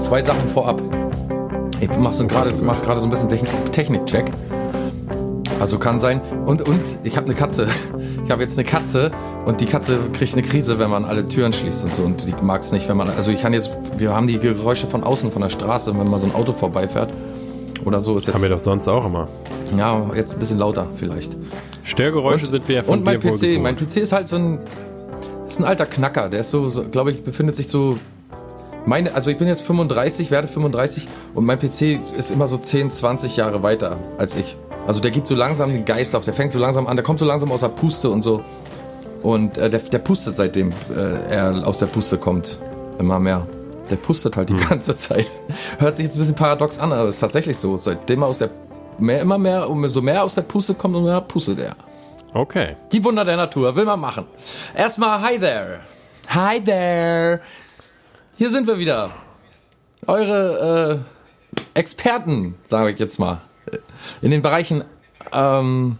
erstmal zwei Sachen vorab. Ich mach so gerade mach's gerade so ein bisschen Technik- Technik-Check. Also kann sein. Und, und ich habe eine Katze. Ich habe jetzt eine Katze und die Katze kriegt eine Krise, wenn man alle Türen schließt und so. Und die mag es nicht, wenn man. Also ich kann jetzt. Wir haben die Geräusche von außen von der Straße, wenn mal so ein Auto vorbeifährt. Oder so ist jetzt. Haben wir doch sonst auch immer. Ja, jetzt ein bisschen lauter vielleicht. Störgeräusche sind wir ja von Und mein PC, mein PC ist halt so ein, ist ein alter Knacker. Der ist so, so glaube ich, befindet sich so. Meine, also ich bin jetzt 35, werde 35 und mein PC ist immer so 10, 20 Jahre weiter als ich. Also der gibt so langsam den Geist auf, der fängt so langsam an, der kommt so langsam aus der Puste und so. Und äh, der, der pustet seitdem äh, er aus der Puste kommt. Immer mehr. Der pustet halt die ganze Zeit. Hört sich jetzt ein bisschen paradox an, aber ist tatsächlich so. Seitdem er aus der mehr, immer mehr, umso mehr aus der Puste kommt, umso mehr pustet er. Okay. Die Wunder der Natur, will man machen. Erstmal, hi there. Hi there. Hier sind wir wieder. Eure äh, Experten, sage ich jetzt mal. In den Bereichen ähm,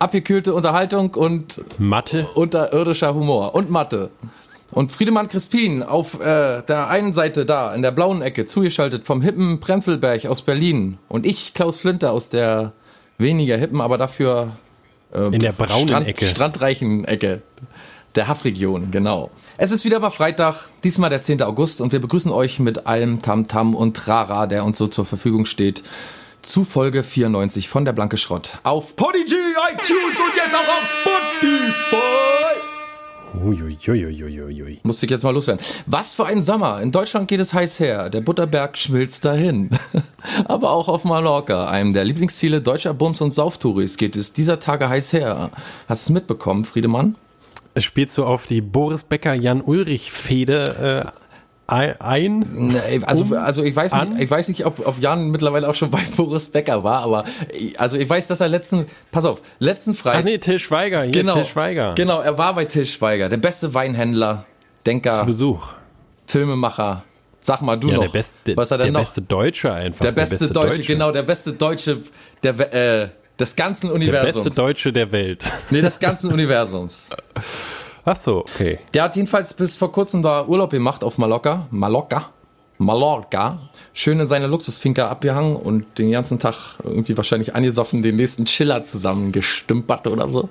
abgekühlte Unterhaltung und Mathe. unterirdischer Humor und Mathe. Und Friedemann Crispin auf äh, der einen Seite da, in der blauen Ecke, zugeschaltet vom hippen Prenzlberg aus Berlin. Und ich, Klaus Flinter, aus der weniger hippen, aber dafür In der braunen Strand, Ecke. Strandreichen Ecke der Haffregion, genau. Es ist wieder mal Freitag, diesmal der 10. August und wir begrüßen euch mit allem Tamtam und Trara, der uns so zur Verfügung steht, zu Folge 94 von der Blanke Schrott auf Podigy, iTunes und jetzt auch auf Spotify. Uiuiuiuiui. Musste ich jetzt mal loswerden. Was für ein Sommer. In Deutschland geht es heiß her. Der Butterberg schmilzt dahin. Aber auch auf Mallorca, einem der Lieblingsziele deutscher Bums- und Sauftouris, geht es dieser Tage heiß her. Hast du es mitbekommen, Friedemann? Es spielt so auf die Boris Becker Jan Ulrich Fehde äh, ein. Also, Um, also ich weiß an? nicht, ich weiß nicht, ob, ob Jan mittlerweile auch schon bei Boris Becker war, aber also ich weiß, dass er letzten, pass auf, letzten Ach Freitag, nee, Till Schweiger. Hier, genau, Till Schweiger. genau, er war bei Till Schweiger, der beste Weinhändler, Denker, Besuch. Filmemacher. Sag mal du Ja, noch, der beste, was er denn der noch? beste Deutsche einfach. Der beste, Deutsche, genau, der beste Deutsche der, äh, des ganzen Der Universums. beste Deutsche der Welt. nee, des ganzen Universums. Ach so, okay. Der hat jedenfalls bis vor kurzem da Urlaub gemacht auf Mallorca. Mallorca. Mallorca. Schön in seine Luxusfinca abgehangen und den ganzen Tag irgendwie wahrscheinlich angesoffen, den nächsten Chiller zusammengestümpert oder so.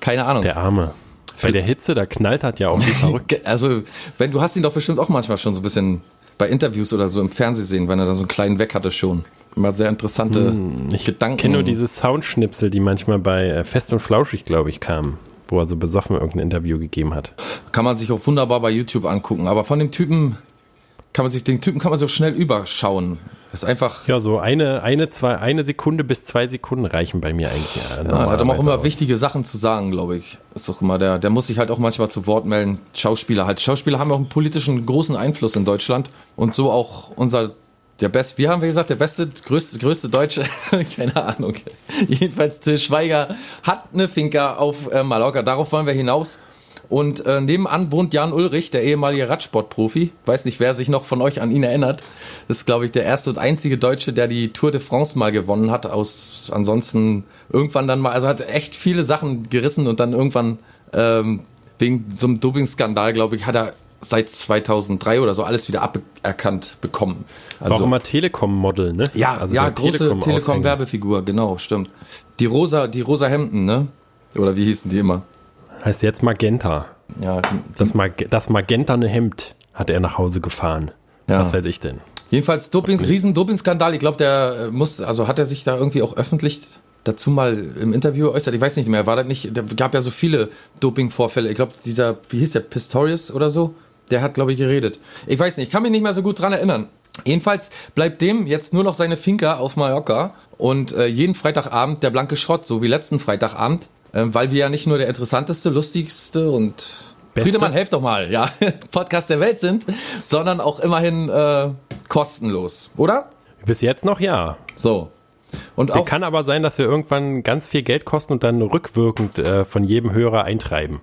Keine Ahnung. Der Arme. Bei der Hitze, da knallt hat ja auch verrückt. Also, wenn du hast ihn doch bestimmt auch manchmal schon so ein bisschen bei Interviews oder so im Fernsehen sehen, wenn er da so einen kleinen Weg hatte schon. Immer sehr interessante Ich Gedanken. kenne nur diese Soundschnipsel, die manchmal bei äh, Fest und Flauschig, glaube ich, kamen. Wo er so besoffen irgendein Interview gegeben hat. Kann man sich auch wunderbar bei YouTube angucken. Aber von dem Typen kann man sich, den Typen kann man so schnell überschauen. Das ist einfach, Ja, so eine, eine, zwei, eine Sekunde bis zwei Sekunden reichen bei mir eigentlich. Ja, er hat auch immer aus. wichtige Sachen zu sagen, glaube ich. Ist doch immer der, der muss sich halt auch manchmal zu Wort melden. Schauspieler halt. Schauspieler haben auch einen politischen großen Einfluss in Deutschland. Und so auch unser, der best, wie haben wir gesagt, der beste, größte, größte Deutsche, keine Ahnung. Jedenfalls Till Schweiger hat eine Finca auf äh, Mallorca. Darauf wollen wir hinaus. Und äh, nebenan wohnt Jan Ulrich, der ehemalige Radsportprofi. Weiß nicht, wer sich noch von euch an ihn erinnert. Das ist, glaube ich, der erste und einzige Deutsche, der die Tour de France mal gewonnen hat. Aus ansonsten irgendwann dann mal, also hat echt viele Sachen gerissen und dann irgendwann ähm, wegen so einem Dopingskandal, glaube ich, hat er seit 2003 oder so alles wieder aberkannt bekommen. War auch immer Telekom-Model, ne? Ja, Also ja, große. Telekom-Werbefigur, genau, stimmt. Die rosa, die rosa Hemden, ne? Oder wie hießen die immer? Heißt jetzt Magenta. Ja, die, Das, Mag das magentane Hemd hat er nach Hause gefahren. Ja. Was weiß ich denn? Jedenfalls Dopings, riesen Dopingskandal. Ich glaube, der äh, muss, also hat er sich da irgendwie auch öffentlich dazu mal im Interview äußert. Ich weiß nicht mehr, war das nicht, da gab ja so viele Dopingvorfälle. Ich glaube, dieser, wie hieß der, Pistorius oder so? Der hat, glaube ich, geredet. Ich weiß nicht, ich kann mich nicht mehr so gut dran erinnern. Jedenfalls bleibt dem jetzt nur noch seine Finca auf Mallorca und äh, jeden Freitagabend der blanke Schrott, so wie letzten Freitagabend, äh, weil wir ja nicht nur der interessanteste, lustigste und Beste? Friedemann, helf doch mal, ja, Podcast der Welt sind, sondern auch immerhin äh, kostenlos, oder? Bis jetzt noch ja. So. Und Auch auch, kann aber sein, dass wir irgendwann ganz viel Geld kosten und dann rückwirkend äh, von jedem Hörer eintreiben.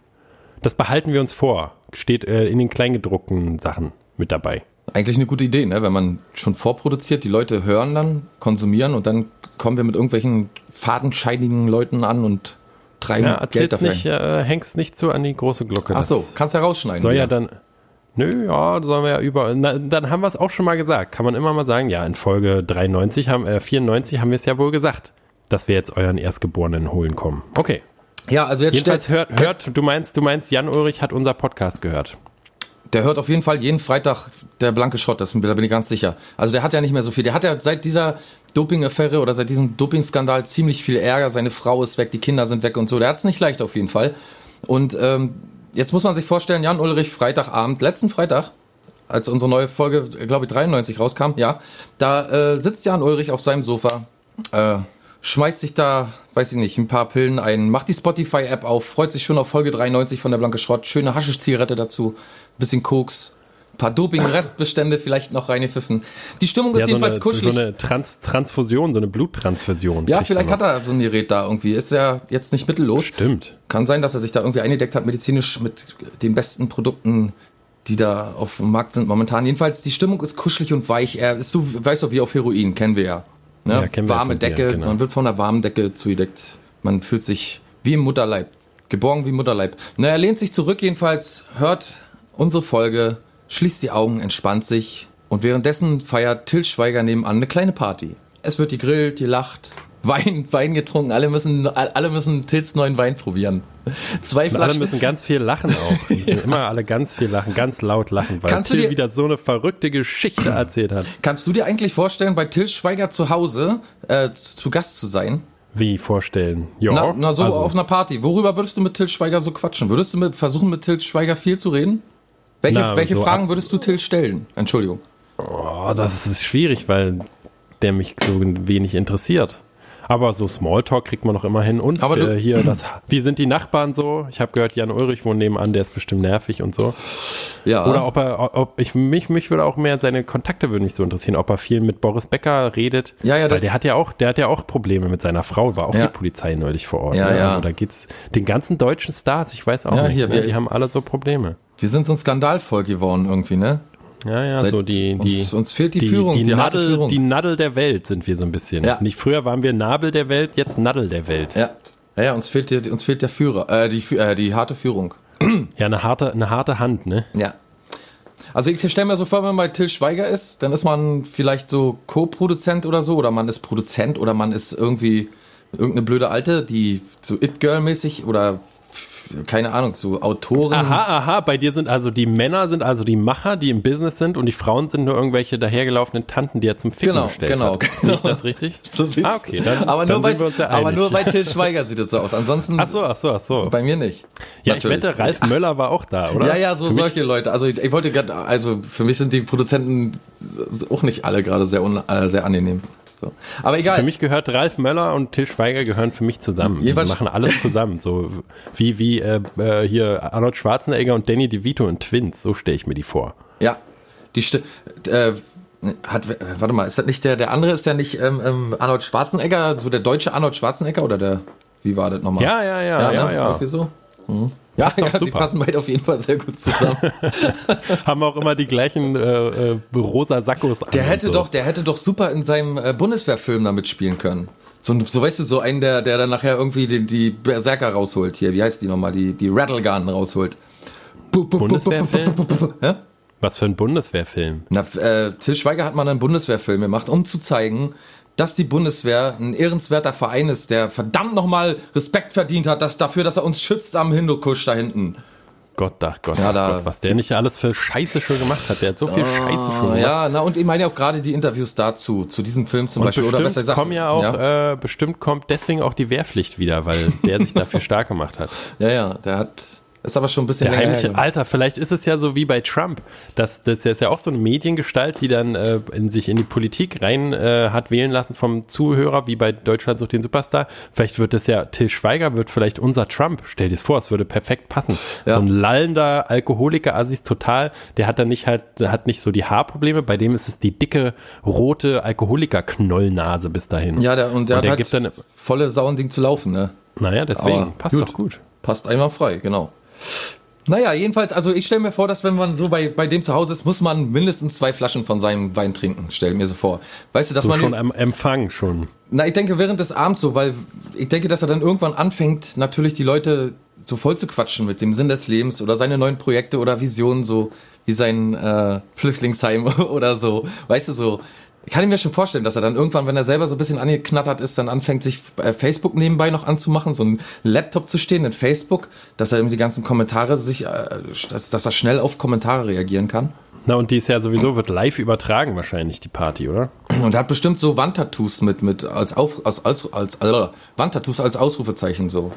Das behalten wir uns vor. Steht äh, in den kleingedruckten Sachen mit dabei. eigentlich eine gute Idee, ne? wenn man schon vorproduziert, die Leute hören dann, konsumieren und dann kommen wir mit irgendwelchen fadenscheinigen Leuten an und treiben Ja, Geld dafür. nicht, äh, häng's nicht so an die große Glocke. Ach so, kannst ja rausschneiden. Soll ja wieder. dann. Nö, ja, sollen wir ja über. Na, dann haben wir es auch schon mal gesagt. Kann man immer mal sagen, ja, in Folge 93 haben, äh, 94 haben wir es ja wohl gesagt, dass wir jetzt euren Erstgeborenen holen kommen. Okay. Ja, also jetzt Jedenfalls hört, hört, du meinst, du meinst, Jan Ulrich hat unser Podcast gehört. Der hört auf jeden Fall jeden Freitag der blanke Schrott, das, da bin ich ganz sicher. Also der hat ja nicht mehr so viel. Der hat ja seit dieser Doping-Affäre oder seit diesem Doping-Skandal ziemlich viel Ärger. Seine Frau ist weg, die Kinder sind weg und so. Der hat es nicht leicht auf jeden Fall. Und ähm, jetzt muss man sich vorstellen, Jan Ulrich, Freitagabend, letzten Freitag, als unsere neue Folge, glaube ich, 93 rauskam, ja, da äh, sitzt Jan Ulrich auf seinem Sofa, äh, schmeißt sich da, weiß ich nicht, ein paar Pillen ein, macht die Spotify-App auf, freut sich schon auf Folge 93 von der Blanke Schrott, schöne Haschisch-Zigarette dazu, bisschen Koks, paar Doping-Restbestände vielleicht noch reingepfiffen. Die Stimmung ist Ja, so jedenfalls eine, kuschelig. so eine Trans Transfusion, so eine Bluttransfusion. ja, vielleicht hat er so ein Gerät da irgendwie. Ist er jetzt nicht mittellos. Stimmt. Kann sein, dass er sich da irgendwie eingedeckt hat, medizinisch mit den besten Produkten, die da auf dem Markt sind momentan. Jedenfalls, die Stimmung ist kuschelig und weich. Er ist so, weißt du, wie auf Heroin, kennen wir ja. Ne? Ja, Warme von dir, Decke, genau. man wird von einer warmen Decke zugedeckt. Man fühlt sich wie im Mutterleib. Geborgen wie im Mutterleib. Na, er lehnt sich zurück jedenfalls, hört unsere Folge, schließt die Augen, entspannt sich und währenddessen feiert Till Schweiger nebenan eine kleine Party. Es wird gegrillt, gelacht, Wein, Wein getrunken. Alle müssen, alle müssen Tills neuen Wein probieren. Zwei Und alle Flaschen. müssen ganz viel lachen auch. Die müssen immer alle ganz viel lachen, ganz laut lachen, weil Kannst du Till dir- wieder so eine verrückte Geschichte erzählt hat. Kannst du dir eigentlich vorstellen, bei Till Schweiger zu Hause äh, zu, zu Gast zu sein? Wie vorstellen? Ja, Na, na so also, auf einer Party. Worüber würdest du mit Till Schweiger so quatschen? Würdest du mit, versuchen, mit Till Schweiger viel zu reden? Welche, Na, welche so Fragen würdest du Till stellen? Entschuldigung. oh, das ist schwierig, weil der mich so wenig interessiert. Aber so Smalltalk kriegt man noch immer hin. Und Aber äh, hier, das, wie sind die Nachbarn so? Ich habe gehört, Jan Ulrich wohnt nebenan, der ist bestimmt nervig und so. Ja. Oder ob er, ob ich mich, mich würde auch mehr seine Kontakte würden mich so interessieren, ob er viel mit Boris Becker redet. Ja, ja, Weil das- der hat ja auch, der hat ja auch Probleme mit seiner Frau, war auch Ja. die Polizei neulich vor Ort. Ja, ne? ja. Also da geht's den ganzen deutschen Stars, ich weiß auch Ja, nicht, hier, ne? wir- die haben alle so Probleme. wir sind so ein Skandalvolk geworden irgendwie, ne? Ja, ja, Seit- so die, die, uns, uns fehlt die, Führung, die, harte Nadel, Führung. die Nadel der Welt sind wir so ein bisschen. Ja. Nicht früher waren wir Nabel der Welt, jetzt Nadel der Welt. ja. ja, ja, uns fehlt, die, uns fehlt der Führer, äh, die, äh, die harte Führung. Ja, eine harte, eine harte Hand, ne? Ja. Also ich stelle mir so vor, wenn man bei Till Schweiger ist, dann ist man vielleicht so Co-Produzent oder so, oder man ist Produzent oder man ist irgendwie irgendeine blöde Alte, die so It-Girl-mäßig oder keine Ahnung, so Autorin. Aha, aha, bei dir sind also die Männer sind also die Macher, die im Business sind und die Frauen sind nur irgendwelche dahergelaufenen Tanten, die er zum Ficken Genau, gestellt genau, hat. genau. Ich das richtig? So sieht's. Ah, okay, dann, aber, dann nur bei, sind wir uns ja aber nur bei Till Schweiger sieht es so aus. Ansonsten Ach so, ach so, ach so. bei mir nicht. Ja, Natürlich. ich wette, Ralf Möller war auch da, oder? Ja, ja, so Für solche Leute. Also ich, ich wollte gerade, also für mich sind die Produzenten auch nicht alle gerade sehr, un, äh, sehr angenehm. So. Aber egal. Für mich gehört Ralf Möller und Till Schweiger gehören für mich zusammen. Die Jeweils- machen alles zusammen. So wie, wie äh, äh, hier Arnold Schwarzenegger und Danny DeVito und Twins. So stelle ich mir die vor. Ja, die Sti äh, hat, äh, warte mal, ist das nicht der, der andere, ist der nicht ähm, ähm, Arnold Schwarzenegger, so der deutsche Arnold Schwarzenegger oder der, wie war das nochmal? Ja, ja, ja, ja, ne? ja. Irgendwie so? Mhm. Ja, ja die passen beide auf jeden Fall sehr gut zusammen. Haben auch immer die gleichen äh, äh, rosa Sackos Der hätte so. doch, der hätte doch super in seinem äh, Bundeswehrfilm da mitspielen können. So, so weißt du, so einen, der, der dann nachher irgendwie die, die Berserker rausholt. Hier, wie heißt die nochmal? Die, die Rattlegun rausholt. Bundeswehrfilm? Was für ein Bundeswehrfilm. Na, äh, Till Schweiger hat mal einen Bundeswehrfilm gemacht, um zu zeigen, dass die Bundeswehr ein ehrenswerter Verein ist, der verdammt nochmal Respekt verdient hat, dass, dafür, dass er uns schützt am Hindukusch da hinten. Gott, ach Gott, Ja, da- Gott, was der nicht alles für Scheiße schon gemacht hat. Der hat so viel Scheiße schon gemacht. Ja, na und ich meine ja auch gerade die Interviews dazu, zu diesem Film zum Und Beispiel. Oder besser bestimmt gesagt. kommen ja auch, Äh, bestimmt kommt deswegen auch die Wehrpflicht wieder, weil der sich dafür stark gemacht hat. ja, ja, der hat, ist aber schon ein bisschen Der länger her. Alter, vielleicht ist es ja so wie bei Trump. Das, das ist ja auch so eine Mediengestalt, die dann äh, in sich in die Politik rein äh, hat wählen lassen vom Zuhörer, wie bei Deutschland sucht den Superstar. Vielleicht wird es ja, Till Schweiger wird vielleicht unser Trump. Stell dir das vor, es würde perfekt passen. Ja. So ein lallender Alkoholiker, Assis total, der hat dann nicht halt, hat nicht so die Haarprobleme, bei dem ist es die dicke, rote Alkoholiker-Knollnase bis dahin. Ja, der, und der, Und der hat gibt halt dann- volle Sauending zu laufen, ne? Naja, deswegen, Aber passt gut. doch gut. Passt einmal frei, genau. Naja, jedenfalls, also ich stelle mir vor, dass wenn man so bei, bei dem zu Hause ist, muss man mindestens zwei Flaschen von seinem Wein trinken, stell mir so vor. Weißt du, dass So man. schon am Empfang schon. Na, ich denke während des Abends so, weil ich denke, dass er dann irgendwann anfängt, natürlich die Leute so voll zu quatschen mit dem Sinn des Lebens oder seine neuen Projekte oder Visionen so. wie sein äh, Flüchtlingsheim oder so. Weißt du, so. Ich kann mir schon vorstellen, dass er dann irgendwann, wenn er selber so ein bisschen angeknattert ist, dann anfängt, sich äh, Facebook nebenbei noch anzumachen, so ein Laptop zu stehen in Facebook, dass er die ganzen Kommentare sich, äh, dass, dass er schnell auf Kommentare reagieren kann. Na, und die ist ja sowieso, wird live übertragen wahrscheinlich, die Party, oder? Und er hat bestimmt so Wandtattoos mit, mit, als, auf, als, als, als, äh, Wandtattoos als Ausrufezeichen so.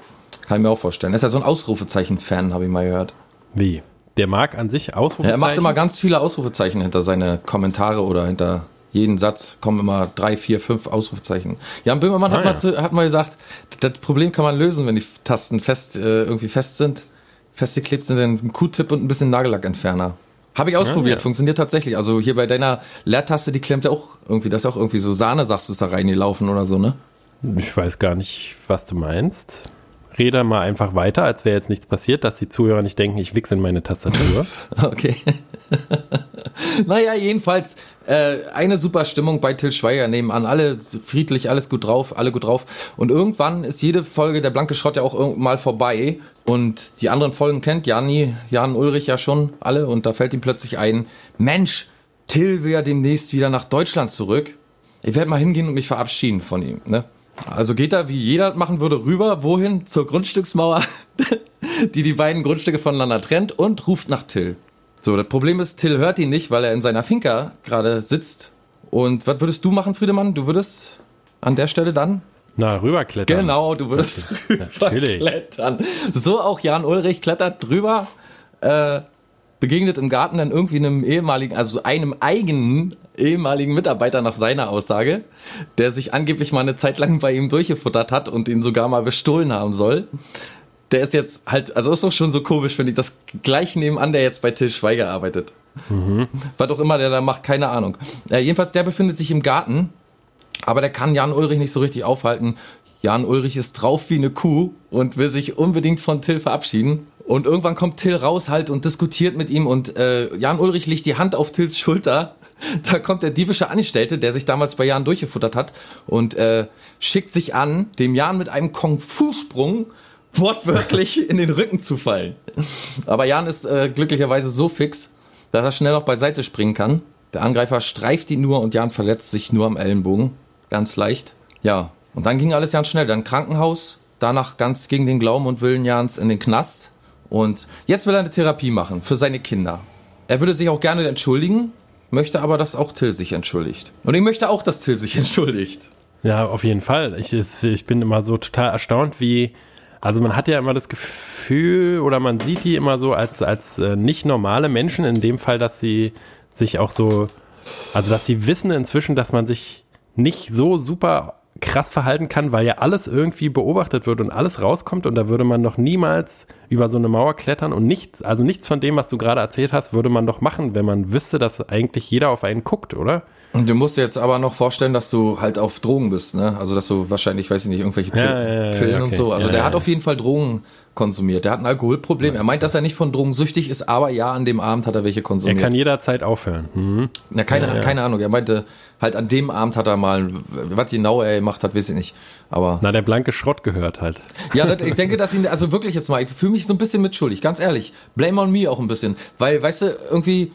Kann ich mir auch vorstellen. Er ist ja so ein Ausrufezeichen-Fan, habe ich mal gehört. Wie? Der mag an sich Ausrufezeichen? Ja, er macht immer ganz viele Ausrufezeichen hinter seine Kommentare oder hinter jeden Satz kommen immer drei, vier, fünf Ausrufezeichen. Jan Böhmermann Ah, hat, ja. mal zu, hat mal gesagt, das Problem kann man lösen, wenn die Tasten fest äh, irgendwie fest sind, festgeklebt sind, dann ein Q-Tip und ein bisschen Nagellackentferner. Habe ich ausprobiert, ja. funktioniert tatsächlich. Also hier bei deiner Leertaste, die klemmt ja auch irgendwie, das ist auch irgendwie so Sahne, sagst du, ist da reingelaufen oder so, ne? Ich weiß gar nicht, was du meinst. Rede mal einfach weiter, als wäre jetzt nichts passiert, dass die Zuhörer nicht denken, ich wichse in meine Tastatur. Okay. naja, jedenfalls äh, eine super Stimmung bei Till Schweiger nebenan. Alle friedlich, alles gut drauf, alle gut drauf. Und irgendwann ist jede Folge der blanke Schrott ja auch mal vorbei. Und die anderen Folgen kennt Jani, Jan Ulrich ja schon alle. Und da fällt ihm plötzlich ein, Mensch, Till will ja demnächst wieder nach Deutschland zurück. Ich werde mal hingehen und mich verabschieden von ihm. Ne? Also geht er, wie jeder machen würde, rüber, wohin? Zur Grundstücksmauer, die die beiden Grundstücke voneinander trennt und ruft nach Till. So, das Problem ist, Till hört ihn nicht, weil er in seiner Finca gerade sitzt. Und was würdest du machen, Friedemann? Du würdest an der Stelle dann? Na, rüberklettern. Genau, du würdest Natürlich. klettern. So auch Jan Ulrich klettert drüber, äh, begegnet im Garten dann irgendwie einem ehemaligen, also einem eigenen ehemaligen Mitarbeiter nach seiner Aussage, der sich angeblich mal eine Zeit lang bei ihm durchgefuttert hat und ihn sogar mal bestohlen haben soll. Der ist jetzt halt, also ist auch schon so komisch, finde ich, das gleich nebenan, der jetzt bei Till Schweiger arbeitet. Was auch immer der da macht, keine Ahnung. Äh, jedenfalls, der befindet sich im Garten, aber der kann Jan Ulrich nicht so richtig aufhalten. Jan Ulrich ist drauf wie eine Kuh und will sich unbedingt von Till verabschieden. Und irgendwann kommt Till raus halt und diskutiert mit ihm und äh, Jan Ulrich legt die Hand auf Tills Schulter. Da kommt der diebische Angestellte, der sich damals bei Jan durchgefuttert hat und äh, schickt sich an, dem Jan mit einem Kung-Fu-Sprung wortwörtlich in den Rücken zu fallen. Aber Jan ist äh, glücklicherweise so fix, dass er schnell noch beiseite springen kann. Der Angreifer streift ihn nur und Jan verletzt sich nur am Ellenbogen. Ganz leicht. Ja, und dann ging alles ganz schnell. Dann Krankenhaus, danach ganz gegen den Glauben und Willen Jans in den Knast. Und jetzt will er eine Therapie machen für seine Kinder. Er würde sich auch gerne entschuldigen, möchte aber, dass auch Till sich entschuldigt. Und ich möchte auch, dass Till sich entschuldigt. Ja, auf jeden Fall. Ich, ich bin immer so total erstaunt, wie, also man hat ja immer das Gefühl oder man sieht die immer so als, als äh, nicht normale Menschen, in dem Fall, dass sie sich auch so, also dass sie wissen inzwischen, dass man sich nicht so super krass verhalten kann, weil ja alles irgendwie beobachtet wird und alles rauskommt und da würde man doch niemals über so eine Mauer klettern und nichts, also nichts von dem, was du gerade erzählt hast, würde man doch machen, wenn man wüsste, dass eigentlich jeder auf einen guckt, oder? Und du musst dir jetzt aber noch vorstellen, dass du halt auf Drogen bist, ne? Also dass du wahrscheinlich, weiß ich nicht, irgendwelche Pill Ja, ja, ja, Pillen und okay. so. Also der hat auf jeden Fall Drogen konsumiert. Der hat ein Alkoholproblem. Er meint, dass er nicht von Drogen süchtig ist, aber ja, an dem Abend hat er welche Er konsumiert. kann jederzeit aufhören. Mhm. Na, keine, Ja, ja. keine Ahnung. Er meinte, halt an dem Abend hat er mal, was genau er gemacht hat, weiß ich nicht. Aber Na, der blanke Schrott gehört halt. ja, das, ich denke, dass ihn, also wirklich jetzt mal, ich fühle mich so ein bisschen mitschuldig, ganz ehrlich. Blame on me auch ein bisschen. Weil, weißt du, irgendwie,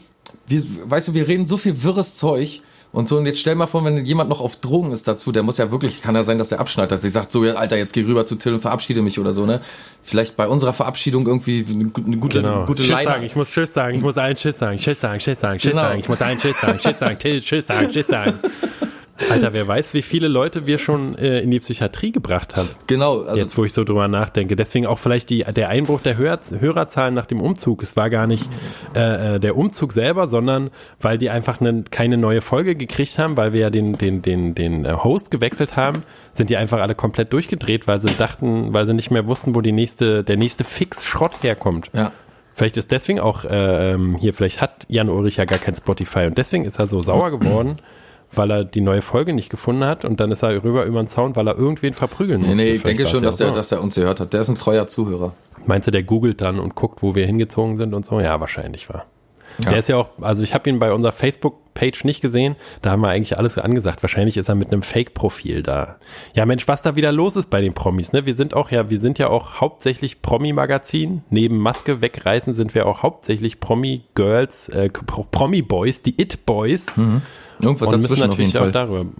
wir, weißt du, wir reden so viel wirres Zeug und so, und jetzt stell mal vor, wenn jemand noch auf Drogen ist dazu, der muss ja wirklich, kann ja sein, dass der abschneidet, dass er sagt, so, Alter, jetzt geh rüber zu Till und verabschiede mich oder so, ne? Vielleicht bei unserer Verabschiedung irgendwie eine, gu- eine gute, Genau. gute Tschüss sagen, ich muss Tschüss sagen, ich muss allen Tschüss sagen, Tschüss sagen, Tschüss sagen, Tschüss Genau. sagen, ich muss allen Tschüss sagen, Tschüss sagen, Till, Tschüss sagen, Tschüss sagen. Alter, wer weiß, wie viele Leute wir schon äh, in die Psychiatrie gebracht haben. Genau, also Jetzt, wo ich so drüber nachdenke. Deswegen auch vielleicht die, der Einbruch der Hör Hörerzahlen nach dem Umzug. Es war gar nicht äh, äh, der Umzug selber, sondern weil die einfach ne, keine neue Folge gekriegt haben, weil wir ja den, den, den, den äh, Host gewechselt haben, sind die einfach alle komplett durchgedreht, weil sie dachten, weil sie nicht mehr wussten, wo die nächste, der nächste Fix-Schrott herkommt. ja. Vielleicht ist deswegen auch äh, ähm, hier, vielleicht hat Jan Ulrich ja gar kein Spotify und deswegen ist er so sauer geworden, weil er die neue Folge nicht gefunden hat und dann ist er rüber über den Zaun, weil er irgendwen verprügeln Nee, musste. nee, ich denke schon, ja dass auch er, dass er uns gehört hat. Der ist ein treuer Zuhörer. Meinst du, der googelt dann und guckt, wo wir hingezogen sind und so? Ja, wahrscheinlich war. Ja. Der ist ja auch, also ich habe ihn bei unserer Facebook Facebook-Page nicht gesehen. Da haben wir eigentlich alles angesagt. Wahrscheinlich ist er mit einem Fake-Profil da. Ja, Mensch, was da wieder los ist bei den Promis, ne? Wir sind auch ja, wir sind ja auch hauptsächlich Promi-Magazin. Neben Maske wegreißen sind wir auch hauptsächlich Promi-Girls, äh, Promi-Boys, die It-Boys. Mhm. Irgendwas und dazwischen auf jeden natürlich auch Fall. darüber,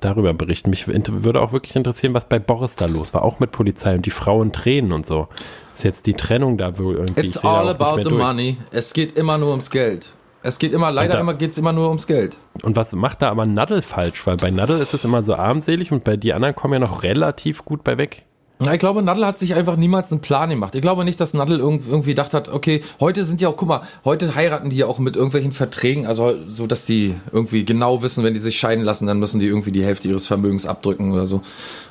darüber berichten. Mich würde auch wirklich interessieren, was bei Boris da los war. Auch mit Polizei und die Frauen Tränen und so. Ist jetzt die Trennung da wohl irgendwie. It's all about the durch. money. Es geht immer nur ums Geld. Es geht immer, leider da- immer, geht's immer nur ums Geld. Und was macht da aber Nadel falsch? Weil bei Nadel ist es immer so armselig und bei die anderen kommen ja noch relativ gut bei weg. Ja, Ich glaube, Nadel hat sich einfach niemals einen Plan gemacht. Ich glaube nicht, dass Nadel irgend- irgendwie gedacht hat, okay, heute sind ja auch, guck mal, heute heiraten die ja auch mit irgendwelchen Verträgen, also so, dass die irgendwie genau wissen, wenn die sich scheiden lassen, dann müssen die irgendwie die Hälfte ihres Vermögens abdrücken oder so.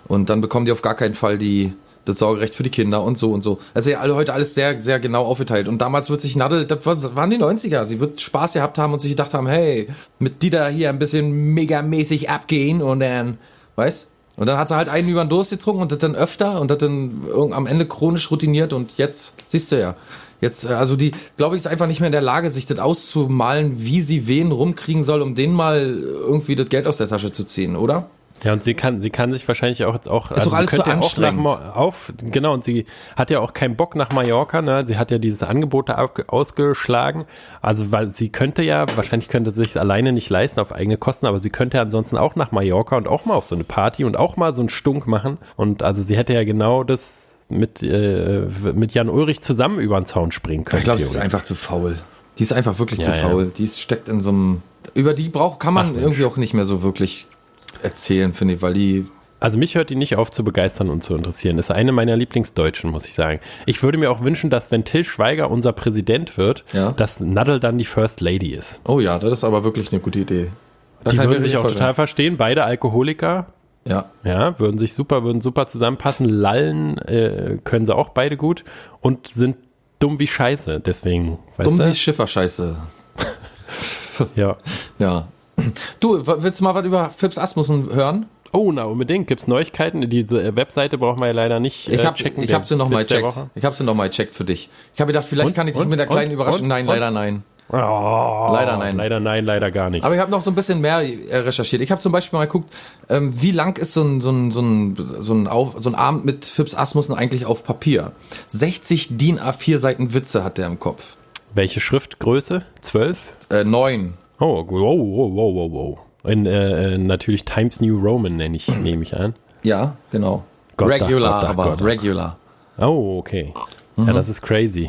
Und dann bekommen die auf gar keinen Fall die, das Sorgerecht für die Kinder und so und so. Also ja, alle heute alles sehr, sehr genau aufgeteilt. Und damals wird sich Nadel, das war- waren die 90er, sie wird Spaß gehabt haben und sich gedacht haben, hey, mit Dieter hier ein bisschen megamäßig abgehen und dann, weißt? Und dann hat sie halt einen über den Durst getrunken und das dann öfter und das dann am Ende chronisch routiniert und jetzt, siehst du ja, jetzt, äh, also die, glaube ich, ist einfach nicht mehr in der Lage, sich das auszumalen, wie sie wen rumkriegen soll, um denen mal irgendwie das Geld aus der Tasche zu ziehen, oder? Ja, und sie kann, sie kann sich wahrscheinlich auch, auch Ist doch alles sie könnte so ja auch nach, anstrengend. Auf, genau, und sie hat ja auch keinen Bock nach Mallorca, ne? Sie hat ja dieses Angebot da ausgeschlagen. Also, weil sie könnte ja, wahrscheinlich könnte sie sich alleine nicht leisten auf eigene Kosten, aber sie könnte ja ansonsten auch nach Mallorca und auch mal auf so eine Party und auch mal so einen Stunk machen. Und also sie hätte ja genau das mit, äh, mit Jan Ulrich zusammen über den Zaun springen können. Ich glaube, sie ist einfach zu faul. Die ist einfach wirklich Ja, zu ja. faul. Die ist, steckt in so einem, über die braucht, kann man Ach, irgendwie auch nicht mehr so wirklich erzählen, finde ich, weil die, Also mich hört die nicht auf zu begeistern und zu interessieren. Das ist eine meiner Lieblingsdeutschen, muss ich sagen. Ich würde mir auch wünschen, dass wenn Till Schweiger unser Präsident wird, Ja. dass Nadel dann die First Lady ist. oh ja, das ist aber wirklich eine gute Idee. Da Die würden sich auch vorstellen. total verstehen, beide Alkoholiker. Ja. Ja, würden sich super, würden super zusammenpassen. Lallen äh, können sie auch beide gut und sind dumm wie Scheiße. Deswegen, Dumm du? wie Schifferscheiße. ja. Ja. Du, willst du mal was über Phipps Asmussen hören? Oh, na, unbedingt. Gibt's Neuigkeiten? Diese äh, Webseite brauchen wir ja leider nicht Ich äh, habe checken. ich Der hab sie nochmal. Woche. Ich habe sie nochmal gecheckt für dich. Ich habe gedacht, vielleicht Und? kann ich dich mit einer kleinen Und? Überraschung. Nein, leider nein. Oh, Leider nein. Leider nein, leider gar nicht. Aber ich habe noch so ein bisschen mehr äh, recherchiert. Ich habe zum Beispiel mal geguckt, ähm, wie lang ist so ein, so ein, so ein, so ein, Auf, so ein Abend mit Phipps Asmussen eigentlich auf Papier? 60 DIN A4 Seiten Witze hat der im Kopf. Welche Schriftgröße? Zwölf? Äh, neun. Oh, wow, wow, wow, wow, wow. In, äh, äh, natürlich Times New Roman nenne ich, nehme ich an. Ja, genau. Gott, regular, Gott, aber Gott, regular. Oh, okay. Mhm. Ja, das ist crazy.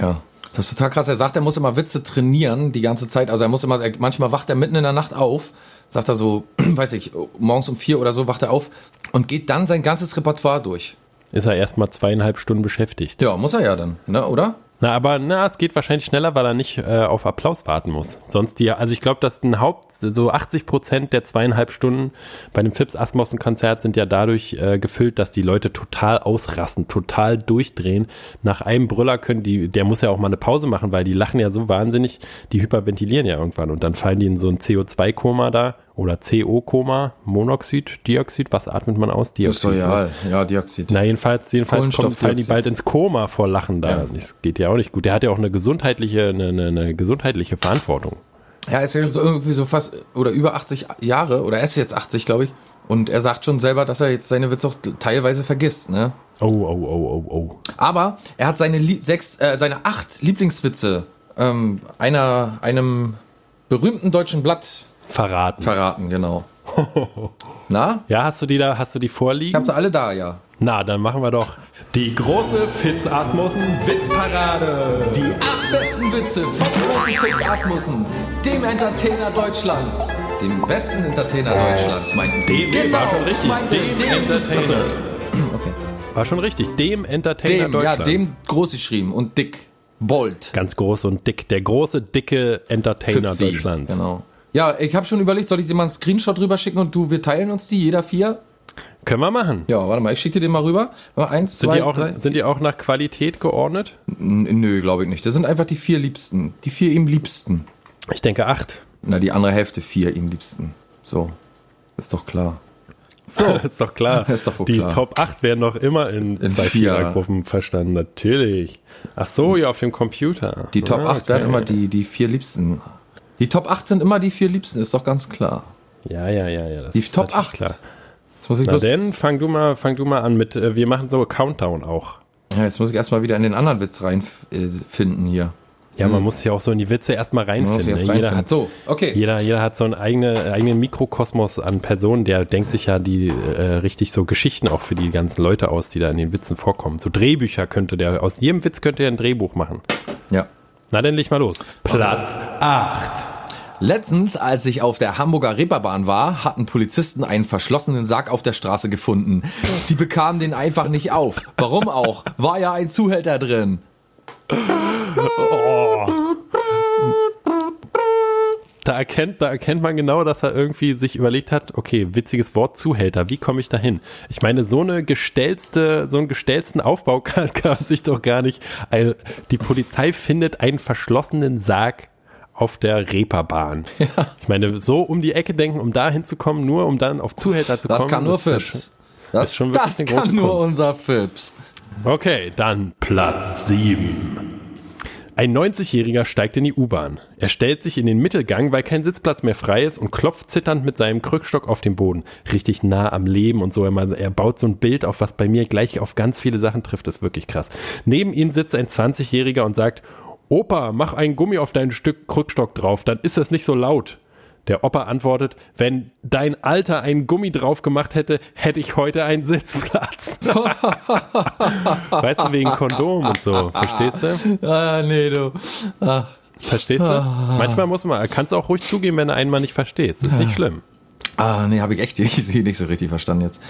Ja. Das ist total krass. Er sagt, er muss immer Witze trainieren die ganze Zeit. Also er muss immer, er, manchmal wacht er mitten in der Nacht auf, sagt er so, weiß ich, morgens um vier oder so wacht er auf und geht dann sein ganzes Repertoire durch. Ist er erstmal zweieinhalb Stunden beschäftigt. Ja, muss er ja dann, ne, oder? Na, aber na, es geht wahrscheinlich schneller, weil er nicht äh, auf Applaus warten muss. Sonst die, also ich glaube, dass ein Haupt, so 80 Prozent der zweieinhalb Stunden bei dem Phipps Asmussen Konzert sind ja dadurch äh, gefüllt, dass die Leute total ausrasten, total durchdrehen. Nach einem Brüller können die, der muss ja auch mal eine Pause machen, weil die lachen ja so wahnsinnig, die hyperventilieren ja irgendwann und dann fallen die in so ein CO2-Koma da oder CO-Koma, Monoxid, Dioxid, was atmet man aus? Ist doch ne? ja, ja, Dioxid. Na, jedenfalls, jedenfalls kommen, fallen die bald ins Koma vor Lachen da. Ja. Das geht ja auch nicht gut. Der hat ja auch eine gesundheitliche, eine, eine, eine gesundheitliche Verantwortung. Ja, er ist ja so irgendwie so fast oder über 80 Jahre oder er ist jetzt 80, glaube ich. Und er sagt schon selber, dass er jetzt seine Witze auch teilweise vergisst, ne? Oh, oh, oh, oh, oh. Aber er hat seine Lie sechs, äh, seine acht Lieblingswitze ähm, einer einem berühmten deutschen Blatt Verraten. verraten, genau. Na? ja, hast du die da, hast du die Ich vorliegen? hab sie alle da, ja. Na, dann machen wir doch die große Fips Asmussen Witzparade. Die acht besten Witze von großen Fips Asmussen, dem Entertainer Deutschlands. Dem besten Entertainer Deutschlands, meinten sie. Dem- war schon richtig, dem dem. Entertainer. Achso. Okay. War schon richtig. Dem Entertainer Dem, ja, Deutschlands. dem groß geschrieben und dick. Bold. Ganz groß und dick. Der große, dicke Entertainer Fipsi. Deutschlands. Genau. Ja, ich habe schon überlegt, soll ich dir mal einen Screenshot rüber schicken und du, wir teilen uns die, jeder vier? Können wir machen. Ja, warte mal, ich schicke dir den mal rüber. Eins, Sind, zwei, die auch, drei. sind die auch nach Qualität geordnet? N- Nö, glaube ich nicht. Das sind einfach die vier Liebsten. Die vier ihm Liebsten. Ich denke acht. Na, die andere Hälfte vier ihm Liebsten. So. Ist doch klar. So. ist doch klar. Ist doch die klar. Top 8 werden noch immer in, In zwei vier. Vierergruppen verstanden, natürlich. Ach so, ja, auf dem Computer. Die Top Ah, 8 werden okay. immer die, die vier Liebsten. Die Top 8 sind immer die vier Liebsten, ist doch ganz klar. Ja, ja, ja, ja. Die Top natürlich 8. Klar. Jetzt muss ich Na bloß, denn, fang du mal, fang du mal an mit, äh, wir machen so Countdown auch. ja, jetzt muss ich erstmal wieder in den anderen Witz reinfinden hier. Ja, man muss sich auch so in die Witze erstmal reinfinden. erst ne? Jeder, reinfinden. hat, So, okay. jeder, jeder hat so einen eigene, eigenen Mikrokosmos an Personen, der denkt sich ja die äh, richtig so Geschichten auch für die ganzen Leute aus, die da in den Witzen vorkommen. So Drehbücher könnte der, aus jedem Witz könnte er ein Drehbuch machen. Ja. Na, dann leg mal los. Platz 8. Letztens, als ich auf der Hamburger Reeperbahn war, hatten Polizisten einen verschlossenen Sarg auf der Straße gefunden. Die bekamen den einfach nicht auf. Warum auch? War ja ein Zuhälter drin. Da erkennt, da erkennt man genau, dass er irgendwie sich überlegt hat, okay, witziges Wort Zuhälter, wie komme ich da hin? Ich meine, so eine gestellte, so einen gestellten Aufbau kann, kann man sich doch gar nicht. Also, die Polizei findet einen verschlossenen Sarg auf der Reeperbahn. Ich meine, so um die Ecke denken, um da hinzukommen, nur um dann auf Zuhälter zu Das kommen. kann nur ist ja Fips. Das, ist schon wirklich das eine kann nur unser Fips. schon- Okay, dann Platz 7. Ein 90-Jähriger steigt in die U-Bahn. Er stellt sich in den Mittelgang, weil kein Sitzplatz mehr frei ist und klopft zitternd mit seinem Krückstock auf den Boden. Richtig nah am Leben und so. Er, baut so ein Bild auf, was bei mir gleich auf ganz viele Sachen trifft. Das ist wirklich krass. Neben ihm sitzt ein 20-Jähriger und sagt, Opa, mach einen Gummi auf dein Stück Krückstock drauf, dann ist das nicht so laut. Der Opa antwortet, wenn dein Alter einen Gummi drauf gemacht hätte, hätte ich heute einen Sitzplatz. weißt du, wegen Kondom und so. Verstehst du? Ah, nee, du. Ah, Verstehst du? Manchmal muss man, kannst du auch ruhig zugeben, wenn du einen mal nicht verstehst. Ist nicht schlimm. ah nee, habe ich echt nicht, nicht so richtig verstanden jetzt.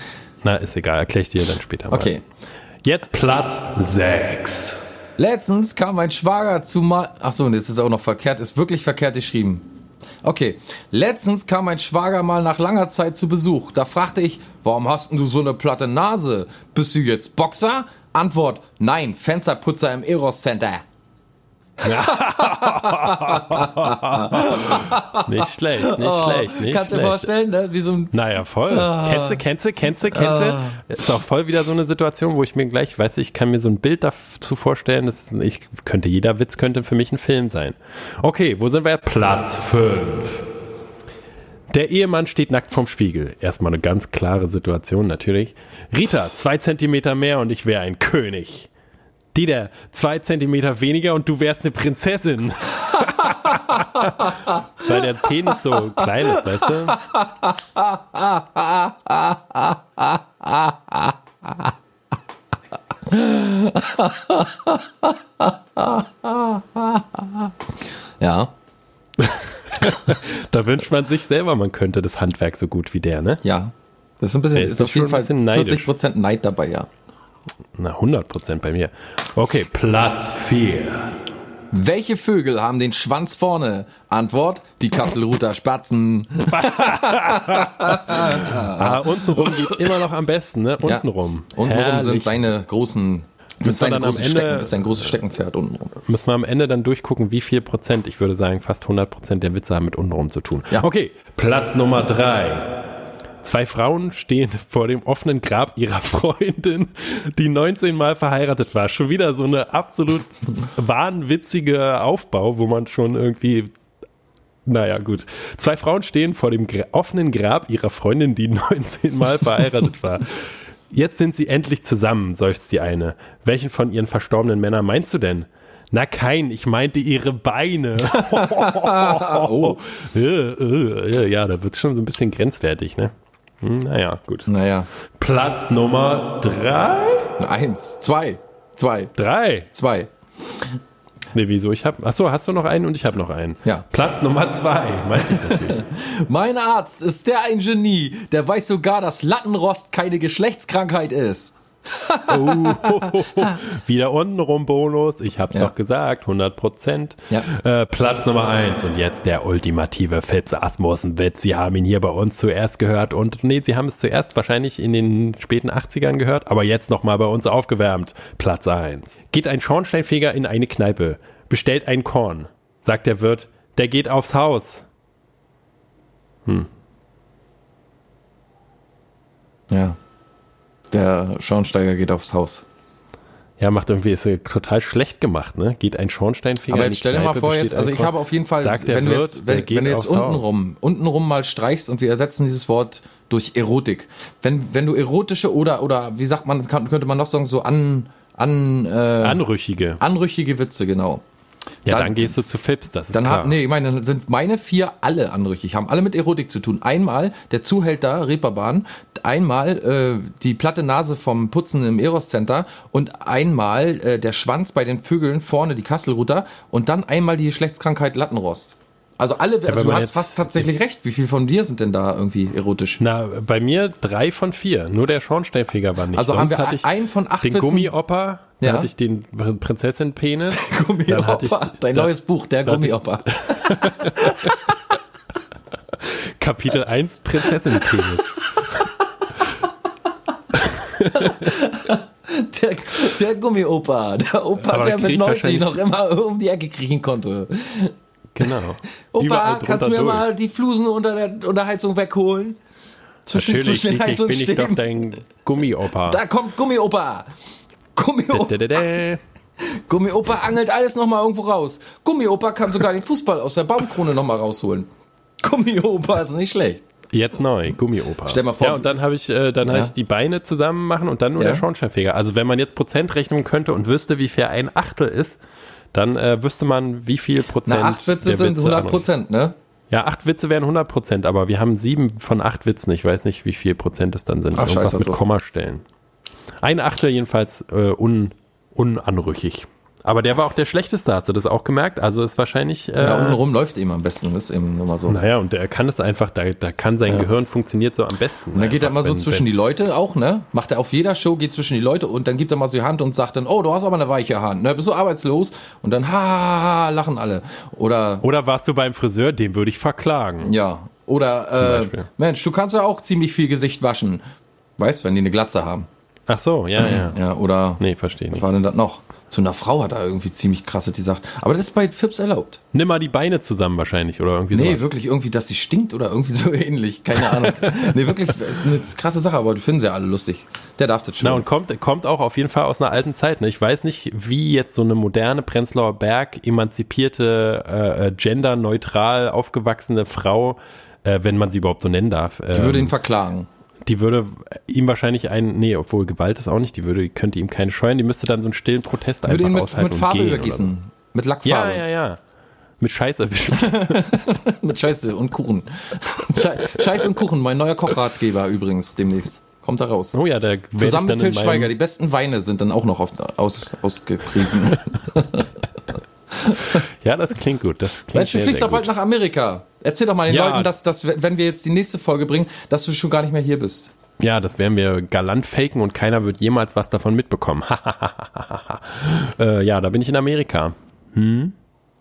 Na, ist egal, erkläre ich dir dann später mal. Okay. Jetzt Platz 6. Letztens kam mein Schwager zu mal. Ach so, und jetzt ist auch noch verkehrt, ist wirklich verkehrt geschrieben. Okay. Letztens kam mein Schwager mal nach langer Zeit zu Besuch. Da fragte ich, warum hast denn du so eine platte Nase? Bist du jetzt Boxer? Antwort, nein, Fensterputzer im Eros Center. Nicht schlecht, nicht schlecht, nicht Oh, Kannst du schlecht. dir vorstellen, ne? wie so ein Naja, voll. Kennst du, kennst du, kennst du, kennst du? Ist auch voll wieder so eine Situation, wo ich mir gleich, weißt du, ich kann mir so ein Bild dazu vorstellen, dass ich könnte, jeder Witz könnte für mich ein Film sein. Okay, wo sind wir? Platz 5. Der Ehemann steht nackt vorm Spiegel. Erstmal eine ganz klare Situation, natürlich. Rita, zwei Zentimeter mehr und ich wäre ein König. Dieter, zwei Zentimeter weniger und du wärst eine Prinzessin. Weil der Penis so klein ist, weißt du? Ja. Da wünscht man sich selber, man könnte das Handwerk so gut wie der, ne? Ja. Das ist ein bisschen, Der ist ist auf jeden Fall ein bisschen neidisch. 40% Neid dabei, ja. Na, 100% bei mir. Okay, Platz 4. Welche Vögel haben den Schwanz vorne? Antwort, die Kasselruther Spatzen. Ah, untenrum geht immer noch am besten, ne? Ja. Untenrum. Untenrum sind Herrlich. seine großen, sind seine großen Ende- Stecken, ist ein großes Steckenpferd untenrum. Müssen wir am Ende dann durchgucken, wie viel Prozent, ich würde sagen fast 100 Prozent der Witze haben mit untenrum zu tun. Ja. Okay, Platz Nummer 3. Zwei Frauen stehen vor dem offenen Grab ihrer Freundin, die 19 Mal verheiratet war. Schon wieder so eine absolut wahnwitzige Aufbau, wo man schon irgendwie naja, gut. Zwei Frauen stehen vor dem gra offenen Grab ihrer Freundin, die 19 Mal verheiratet war. Jetzt sind sie endlich zusammen, seufzt die eine. Welchen von ihren verstorbenen Männern meinst du denn? Na kein, ich meinte ihre Beine. oh. Ja, da wird's schon so ein bisschen grenzwertig, ne? Naja, gut. Naja, Platz Nummer drei? eins, zwei, zwei, Drei. zwei. Nee, wieso? Ich hab. Achso, hast du noch einen und ich habe noch einen. Ja. Platz Nummer zwei, meinte ich natürlich. Mein Arzt ist der ein Genie, der weiß sogar, dass Lattenrost keine Geschlechtskrankheit ist. Wieder untenrum Bonus. Ich hab's Ja. doch gesagt, 100 Prozent. Ja. Äh, Platz Nummer eins und jetzt der ultimative Philips Asmussen-Witz. Sie haben ihn hier bei uns zuerst gehört und nee, Sie haben es zuerst wahrscheinlich in den späten 80ern gehört, aber jetzt nochmal bei uns aufgewärmt. Platz eins. Geht ein Schornsteinfeger in eine Kneipe, bestellt ein Korn. Sagt der Wirt, der geht aufs Haus. Ja. Der Schornsteiger geht aufs Haus. Ja, macht irgendwie, ist total schlecht gemacht, ne? Geht ein Schornsteinfeger. Aber jetzt stell dir mal vor, jetzt, also ich habe auf jeden Fall, wenn du Wirt, jetzt, wenn, wenn du jetzt untenrum, untenrum mal streichst und wir ersetzen dieses Wort durch Erotik. Wenn, wenn du erotische oder, oder, wie sagt man, kann, könnte man noch sagen, so an, an, äh, Anrüchige. anrüchige Witze, genau. Ja, dann- dann, gehst du zu Fips, das ist Dann klar. hat, nee, ich meine, dann sind meine vier alle anrüchig, haben alle mit Erotik zu tun. Einmal der Zuhälter Reeperbahn, einmal äh, die platte Nase vom Putzen im Eros Center und einmal äh, der Schwanz bei den Vögeln vorne, die Kasselruter und dann einmal die Geschlechtskrankheit Lattenrost. Also alle, also du hast fast tatsächlich recht. Wie viel von dir sind denn da irgendwie erotisch? Na, bei mir drei von vier. Nur der Schornsteinfeger war nicht. Also haben Sonst wir hatte ich einen von acht den Witzen. Gummioper, dann Ja. hatte ich den Prinzessin-Penis. Dann Gummioper, dein dann- neues Buch, der dann Gummioper. Kapitel 1 Prinzessin-Penis. Der, der Gummioper, der Opa, Aber der mit krieg 90 noch immer um die Ecke kriechen konnte. Genau. Opa, kannst du mir durch. mal die Flusen unter der, unter der Heizung wegholen? Zwischen, Natürlich, zwischen den bin ich doch dein Gummioper. Da kommt Gummiopa. Gummiopa. Gummiopa angelt alles nochmal irgendwo raus. Gummiopa kann sogar den Fußball aus der Baumkrone nochmal rausholen. Gummiopa ist nicht schlecht. Jetzt neu, Gummioper. Stell mal vor, Ja, und dann habe ich, äh, dann Ja. ich die Beine zusammen machen und dann nur Ja. der Schornsteinfeger. Also wenn man jetzt Prozentrechnung könnte und wüsste, wie viel ein Achtel ist, dann äh, wüsste man, wie viel Prozent. Na, acht Witze sind Witze 100 anrücken. Prozent, ne? Ja, acht Witze wären 100 Prozent, aber wir haben sieben von acht Witzen. Ich weiß nicht, wie viel Prozent es dann sind. Ach, Irgendwas scheiße, mit so. Kommastellen. Ein Achtel jedenfalls äh, un, unanrüchig. Aber der war auch der schlechteste, hast du das auch gemerkt? Also ist wahrscheinlich. Äh, Da unten rum läuft ihm am besten, ist eben nur mal so. Naja, und der kann es einfach, da, da kann sein Gehirn funktioniert so am besten. Und dann geht er immer so wenn- zwischen die Leute auch, ne? Macht er auf jeder Show, geht zwischen die Leute und dann gibt er mal so die Hand und sagt dann, oh, du hast aber eine weiche Hand, ne? Bist du arbeitslos? Und dann, ha, ha, ha, lachen alle. Oder, Oder warst du beim Friseur, den würde ich verklagen. ja. Oder, äh. Mensch, du kannst ja auch ziemlich viel Gesicht waschen. Weißt, wenn die eine Glatze haben. Ach so, ja, ja. Ja, oder, Nee, verstehe was nicht. war denn das noch? Zu einer Frau hat er irgendwie ziemlich krasse, die sagt, aber das ist bei Fips erlaubt. Nimm mal die Beine zusammen wahrscheinlich oder irgendwie Nee, so. wirklich irgendwie, dass sie stinkt oder irgendwie so ähnlich. Keine Ahnung. nee, wirklich eine krasse Sache, aber du finden sie ja alle lustig. Der darf das schon. Na, und kommt, kommt auch auf jeden Fall aus einer alten Zeit. Ne? Ich weiß nicht, wie jetzt so eine moderne Prenzlauer Berg emanzipierte, äh, äh, genderneutral aufgewachsene Frau, äh, wenn man sie überhaupt so nennen darf, die würde ähm, ihn verklagen. Die würde ihm wahrscheinlich ein, nee, obwohl Gewalt ist auch nicht, die würde, die könnte ihm keine scheuen, die müsste dann so einen stillen Protest Würde einfach ihn mit, aushalten mit Farbe übergießen. Mit So. Lackfarbe. Ja, ja, ja. Mit Scheiß erwischen. Mit Scheiße und Kuchen. Schei- Scheiße und Kuchen, mein neuer Kochratgeber übrigens demnächst. Kommt da raus. Oh ja, da werd Zusammen mit Til Schweiger. Die besten Weine sind dann auch noch auf, aus, ausgepriesen. Ja, das klingt gut. Das klingt Mensch, du sehr, fliegst doch bald nach Amerika. Erzähl doch mal den Ja. Leuten, dass, dass, wenn wir jetzt die nächste Folge bringen, dass du schon gar nicht mehr hier bist. Ja, das werden wir galant faken und keiner wird jemals was davon mitbekommen. äh, ja, da bin ich in Amerika. Hm?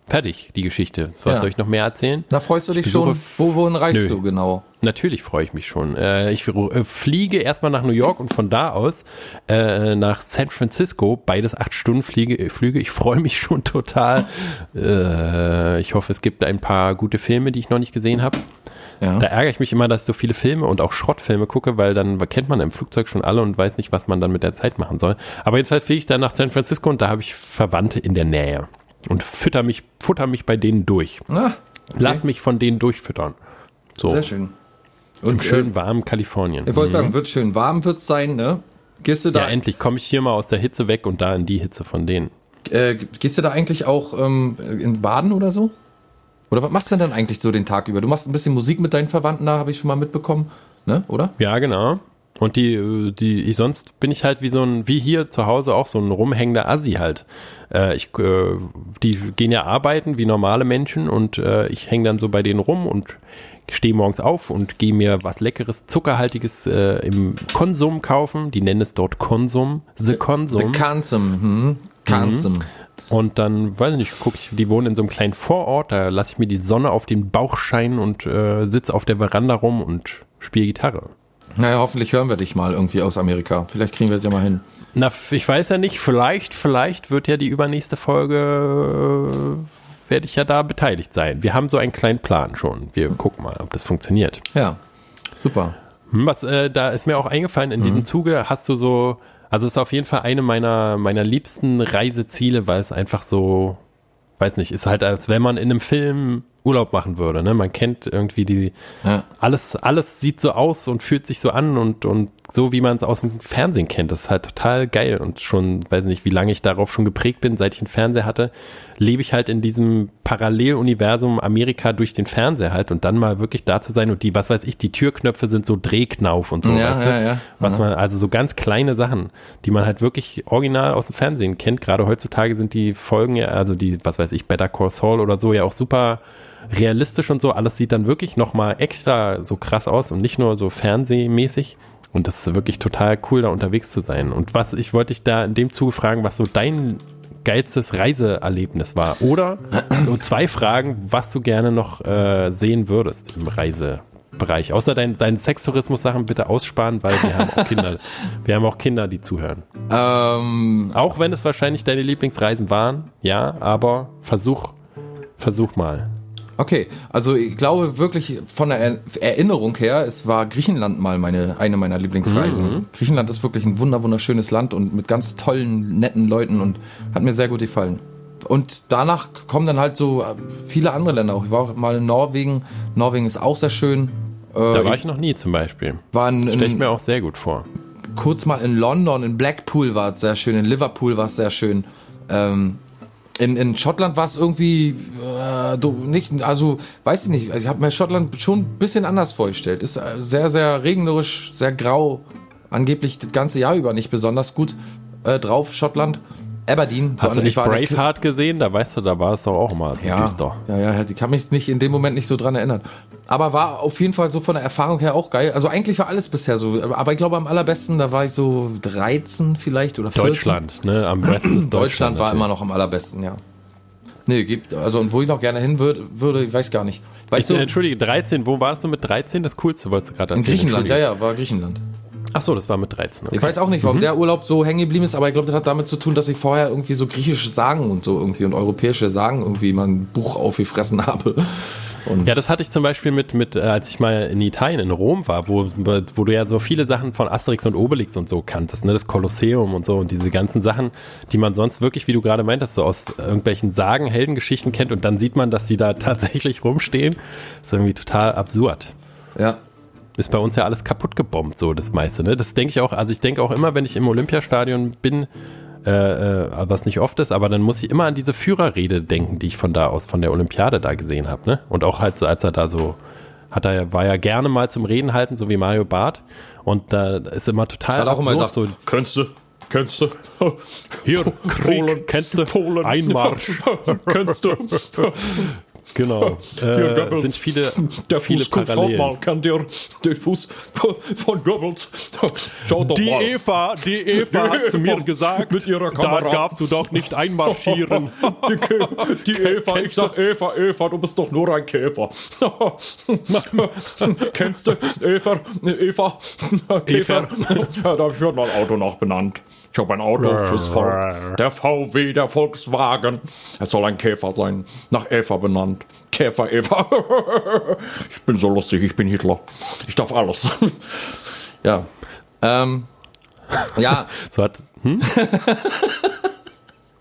Fertig, die Geschichte. Was Ja. soll ich noch mehr erzählen? Da freust du dich schon. Wo, wohin reist Nö. du genau? Natürlich freue ich mich schon. Äh, ich äh, fliege erstmal nach New York und von da aus äh, nach San Francisco. Beides acht Stunden Fliege, Flüge. Ich freue mich schon total. Ich hoffe, es gibt ein paar gute Filme, die ich noch nicht gesehen habe. Ja. Da ärgere ich mich immer, dass ich so viele Filme und auch Schrottfilme gucke, weil dann kennt man im Flugzeug schon alle und weiß nicht, was man dann mit der Zeit machen soll. Aber jetzt fliege ich dann nach San Francisco und da habe ich Verwandte in der Nähe und fütter mich, futter mich bei denen durch. Ah, Lass mich von denen durchfüttern. So, Sehr schön. Im Und schön schön. warmen Kalifornien. Ich wollte sagen, wird schön warm wird's sein, ne? Gehst du Ja, da, endlich komme ich hier mal aus der Hitze weg und da in die Hitze von denen. äh, gehst du da eigentlich auch ähm, in Baden oder so? Oder was machst du denn dann eigentlich so den Tag über? Du machst ein bisschen Musik mit deinen Verwandten da, habe ich schon mal mitbekommen, ne? Oder? Ja, genau. Und die, äh, die, ich sonst bin ich halt wie so ein, wie hier zu Hause auch so ein rumhängender Assi halt. Äh, ich, äh, die gehen ja arbeiten wie normale Menschen und äh, ich hänge dann so bei denen rum und stehe morgens auf und gehe mir was Leckeres, Zuckerhaltiges äh, im Konsum kaufen. Die nennen es dort Konsum, The Konsum. The Kansum, hm? Kansum. Und dann, weiß ich nicht, gucke ich, die wohnen in so einem kleinen Vorort, da lasse ich mir die Sonne auf den Bauch scheinen und äh, sitze auf der Veranda rum und spiele Gitarre. Naja, hoffentlich hören wir dich mal irgendwie aus Amerika. Vielleicht kriegen wir es ja mal hin. Na, ich weiß ja nicht, vielleicht, vielleicht wird ja die übernächste Folge, äh, werde ich ja da beteiligt sein. Wir haben so einen kleinen Plan schon. Wir gucken mal, ob das funktioniert. Ja, super. Hm, Was, äh, da ist mir auch eingefallen, in diesem Zuge hast du so Also ist auf jeden Fall eine meiner, meiner liebsten Reiseziele, weil es einfach so, weiß nicht, ist halt, als wenn man in einem Film Urlaub machen würde. Ne? Man kennt irgendwie die, ja. alles, alles sieht so aus und fühlt sich so an und, und so, wie man es aus dem Fernsehen kennt. Das ist halt total geil und schon, weiß nicht, wie lange ich darauf schon geprägt bin, seit ich einen Fernseher hatte, lebe ich halt in diesem Paralleluniversum Amerika durch den Fernseher halt und dann mal wirklich da zu sein und die, was weiß ich, die Türknöpfe sind so Drehknauf und so, ja, weißt du? ja, ja. Was man, also so ganz kleine Sachen, die man halt wirklich original aus dem Fernsehen kennt. Gerade heutzutage sind die Folgen ja, also die, was weiß ich, Better Call Saul oder so ja auch super realistisch und so. Alles sieht dann wirklich nochmal extra so krass aus und nicht nur so fernsehmäßig. Und das ist wirklich total cool, da unterwegs zu sein. Und was, ich wollte dich da in dem Zuge fragen, was so dein geilstes Reiseerlebnis war. Oder nur zwei Fragen, was du gerne noch äh, sehen würdest im Reisebereich. Außer deinen dein Sextourismus-Sachen bitte aussparen, weil wir haben auch Kinder. wir haben auch Kinder, die zuhören. Ähm, auch wenn es wahrscheinlich deine Lieblingsreisen waren, ja, aber versuch, versuch mal. Okay, also ich glaube wirklich von der Erinnerung her, es war Griechenland mal meine, eine meiner Lieblingsreisen. Mhm. Griechenland ist wirklich ein wunder, wunderschönes Land und mit ganz tollen, netten Leuten und hat mir sehr gut gefallen. Und danach kommen dann halt so viele andere Länder auch. Ich war auch mal in Norwegen. Norwegen ist auch sehr schön. Äh, da war ich, ich noch nie zum Beispiel. War das stelle ich mir auch sehr gut vor. Kurz mal in London, in Blackpool war es sehr schön, in Liverpool war es sehr schön. Ähm, in, in Schottland war es irgendwie äh, nicht, also weiß ich nicht, also ich habe mir Schottland schon ein bisschen anders vorgestellt. Ist äh, sehr, sehr regnerisch, sehr grau, angeblich das ganze Jahr über nicht besonders gut äh, drauf, Schottland. Aberdeen. Hast du nicht Braveheart gesehen? Da weißt du, da war es doch auch mal so ja, düster. Ja, ja, ich kann mich nicht in dem Moment nicht so dran erinnern. Aber war auf jeden Fall so von der Erfahrung her auch geil. Also eigentlich war alles bisher so. Aber ich glaube am allerbesten, da war ich so 13 vielleicht oder 14. Deutschland, ne? Am besten Deutschland. Deutschland war natürlich. immer noch am allerbesten, ja. Nee, gibt, also und wo ich noch gerne hin würde, würde ich weiß gar nicht. Weißt ich, du, Entschuldige, 13, wo warst du mit 13? Das Coolste wolltest du gerade erzählen. In Griechenland, ja, ja, war Griechenland. Ach so, das war mit 13. Okay. Ich weiß auch nicht, warum mhm. der Urlaub so hängen geblieben ist, aber ich glaube, das hat damit zu tun, dass ich vorher irgendwie so griechische Sagen und so irgendwie und europäische Sagen irgendwie mal ein Buch aufgefressen habe. Und ja, das hatte ich zum Beispiel mit, mit, äh, als ich mal in Italien, in Rom war, wo, wo du ja so viele Sachen von Asterix und Obelix und so kanntest, ne, das Kolosseum und so und diese ganzen Sachen, die man sonst wirklich, wie du gerade meintest, so aus irgendwelchen Sagen, Heldengeschichten kennt und dann sieht man, dass die da tatsächlich rumstehen. Das ist irgendwie total absurd. Ja, ist bei uns ja alles kaputt gebombt, so das meiste. Ne? Das denke ich auch, also ich denke auch immer, wenn ich im Olympiastadion bin, äh, äh, was nicht oft ist, aber dann muss ich immer an diese Führerrede denken, die ich von da aus, von der Olympiade da gesehen habe. Ne? Und auch halt, als er da so, hat er, war ja gerne mal zum Reden halten, so wie Mario Barth. Und da ist immer total. Hat auch immer gesagt, so, könntest du, Kennst du? Hier, Krieg, Polen, kennst du? Polen. Einmarsch. kennst du? Genau. Hier, äh, sind viele, der viele Fuß Parallelen. mal, kann der den Fuß von Goebbels. Schau doch die mal. Eva, die Eva die hat zu mir gesagt, mit ihrer Kamera. da darfst du doch nicht einmarschieren. die, die Eva, ich sag Eva, Eva, du bist doch nur ein Käfer. Kennst du Eva, Eva, Käfer? Ja, da habe ich mir mal ein Auto nachbenannt. Ich habe ein Auto fürs Volk. Der VW, der Volkswagen. Es soll ein Käfer sein. Nach Eva benannt. Käfer Eva. ich bin so lustig, ich bin Hitler. Ich darf alles. ja. Ähm. Ja. so hat. Hm?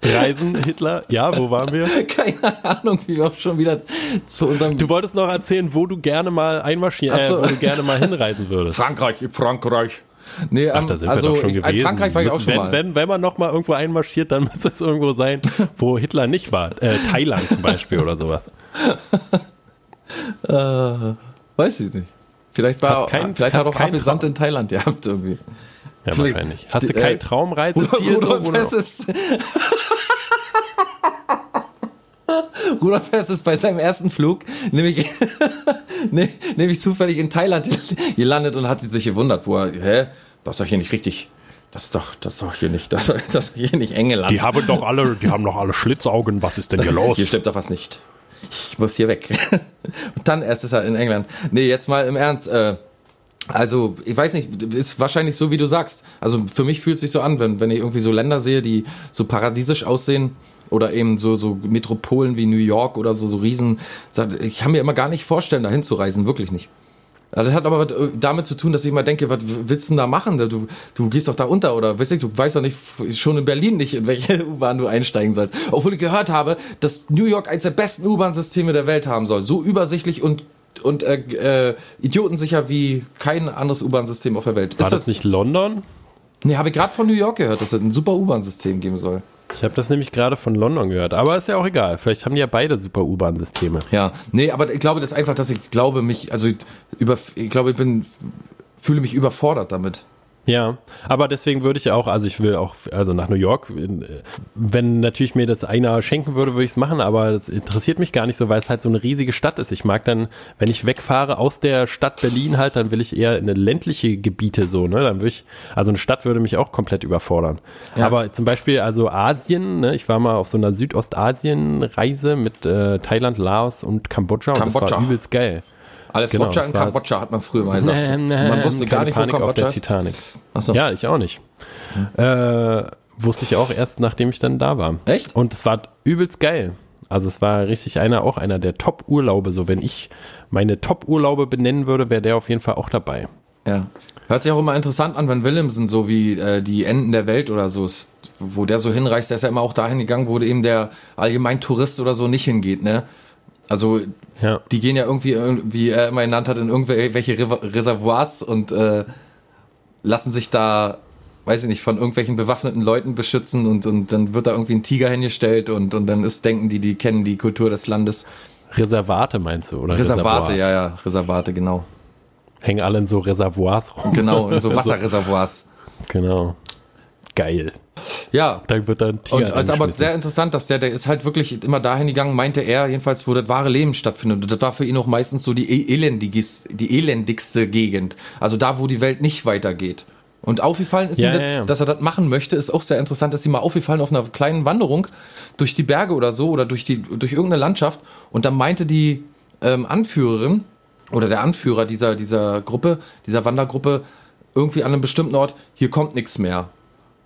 Reisen, Hitler, ja, wo waren wir? Keine Ahnung, wie wir auch schon wieder zu unserem. Du wolltest noch erzählen, wo du gerne mal einmarschieren, so. äh, wo du gerne mal hinreisen würdest. Frankreich, Frankreich. Nee, Ach, da sind also wir doch schon ich, gewesen. Frankreich war ich auch schon wenn, mal. Wenn, wenn man noch mal irgendwo einmarschiert, dann muss das irgendwo sein, wo Hitler nicht war. Äh, Thailand zum Beispiel oder sowas. äh, weiß ich nicht. Vielleicht war kein, vielleicht hat auch Happy Sand in Thailand gehabt irgendwie. Ja, vielleicht, wahrscheinlich. Hast du kein äh, Traumreiseziel? Rudolf so, Hess ist Rudolf Hess ist bei seinem ersten Flug nämlich, ne, nämlich zufällig in Thailand gelandet und hat sich gewundert, wo er, hä, das ist doch hier nicht richtig. Das ist doch, das ist doch hier nicht, das, das hier nicht England. Die haben doch alle, die haben doch alle Schlitzaugen. Was ist denn hier los? Hier stimmt doch was nicht. Ich muss hier weg. Und dann erst ist er in England. Nee, jetzt mal im Ernst. Äh, also, ich weiß nicht, ist wahrscheinlich so, wie du sagst. Also, für mich fühlt es sich so an, wenn, wenn ich irgendwie so Länder sehe, die so paradiesisch aussehen oder eben so, so Metropolen wie New York oder so, so Riesen. Ich kann mir immer gar nicht vorstellen, dahin zu reisen, wirklich nicht. Ja, Das hat aber äh, damit zu tun, dass ich immer denke, was willst du denn da machen? Du, du gehst doch da unter oder weißt du, du weißt doch nicht, schon in Berlin nicht, in welche U-Bahn du einsteigen sollst. Obwohl ich gehört habe, dass New York eines der besten U-Bahn-Systeme der Welt haben soll. So übersichtlich und und äh, äh, idiotensicher wie kein anderes U-Bahn-System auf der Welt. War Ist das nicht London? Nee, habe ich gerade von New York gehört, dass es ein super U-Bahn-System geben soll. Ich habe das nämlich gerade von London gehört. Aber ist ja auch egal. Vielleicht haben die ja beide super U-Bahn-Systeme. Ja, nee, aber ich glaube das ist einfach, dass ich glaube mich, also über, ich glaube, ich bin, fühle mich überfordert damit. Ja, aber deswegen würde ich auch, also ich will auch, also nach New York, wenn natürlich mir das einer schenken würde, würde ich es machen, aber das interessiert mich gar nicht so, weil es halt so eine riesige Stadt ist. Ich mag dann, wenn ich wegfahre aus der Stadt Berlin halt, dann will ich eher in ländliche Gebiete so, ne, dann würde ich, also eine Stadt würde mich auch komplett überfordern. Ja. Aber zum Beispiel, also Asien, ne, ich war mal auf so einer Südostasien-Reise mit äh, Thailand, Laos und Kambodscha und das Kambodscha. war übelst geil. Alles Genau, in war- Kambodscha hat man früher mal gesagt. Man wusste gar nicht, wo Panik auf Kambodscha der ist. Titanic. Achso. Ja, ich auch nicht. Äh, wusste ich auch erst, nachdem ich dann da war. Echt? Und es war übelst geil. Also es war richtig einer, auch einer der Top-Urlaube. So, wenn ich meine Top-Urlaube benennen würde, wäre der auf jeden Fall auch dabei. Ja. Hört sich auch immer interessant an, wenn Williamson so wie äh, die Enden der Welt oder so ist, wo der so hinreist, der ist ja immer auch dahin gegangen, wo eben der allgemein Tourist oder so nicht hingeht, ne? Also Ja. die gehen ja irgendwie, wie er immer genannt hat, in irgendwelche Reservoirs und äh, lassen sich da, weiß ich nicht, von irgendwelchen bewaffneten Leuten beschützen und, und dann wird da irgendwie ein Tiger hingestellt und, und dann ist, denken die, die kennen die Kultur des Landes. Reservate meinst du? Oder Reservate, Reservoirs? ja, ja, Reservate, genau. Hängen alle in so Reservoirs rum. Genau, in so Wasserreservoirs. Genau. Geil. Ja, Dann wird da ein Tiger Und also aber sehr interessant, dass der, der ist halt wirklich immer dahin gegangen, meinte er, jedenfalls, wo das wahre Leben stattfindet. Und das war für ihn auch meistens so die e- elendigis, die elendigste Gegend. Also da, wo die Welt nicht weitergeht. Und aufgefallen ist Ja, ihm, ja, ja. dass er das machen möchte, ist auch sehr interessant, dass ihm mal aufgefallen auf einer kleinen Wanderung durch die Berge oder so oder durch die, durch irgendeine Landschaft. Und dann meinte die ähm, Anführerin oder der Anführer dieser, dieser Gruppe, dieser Wandergruppe, irgendwie an einem bestimmten Ort, hier kommt nichts mehr.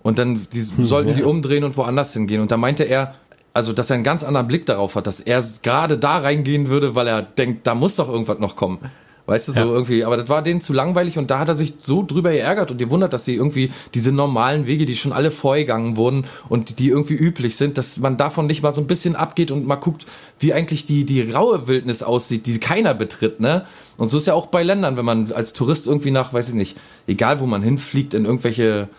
Und dann die, sollten die umdrehen und woanders hingehen. Und da meinte er, also, dass er einen ganz anderen Blick darauf hat, dass er gerade da reingehen würde, weil er denkt, da muss doch irgendwas noch kommen. Weißt du, so Ja. irgendwie, aber das war denen zu langweilig und da hat er sich so drüber geärgert und gewundert, dass sie irgendwie diese normalen Wege, die schon alle vorgegangen wurden und die irgendwie üblich sind, dass man davon nicht mal so ein bisschen abgeht und mal guckt, wie eigentlich die, die raue Wildnis aussieht, die keiner betritt, ne? Und so ist ja auch bei Ländern, wenn man als Tourist irgendwie nach, weiß ich nicht, egal wo man hinfliegt, in irgendwelche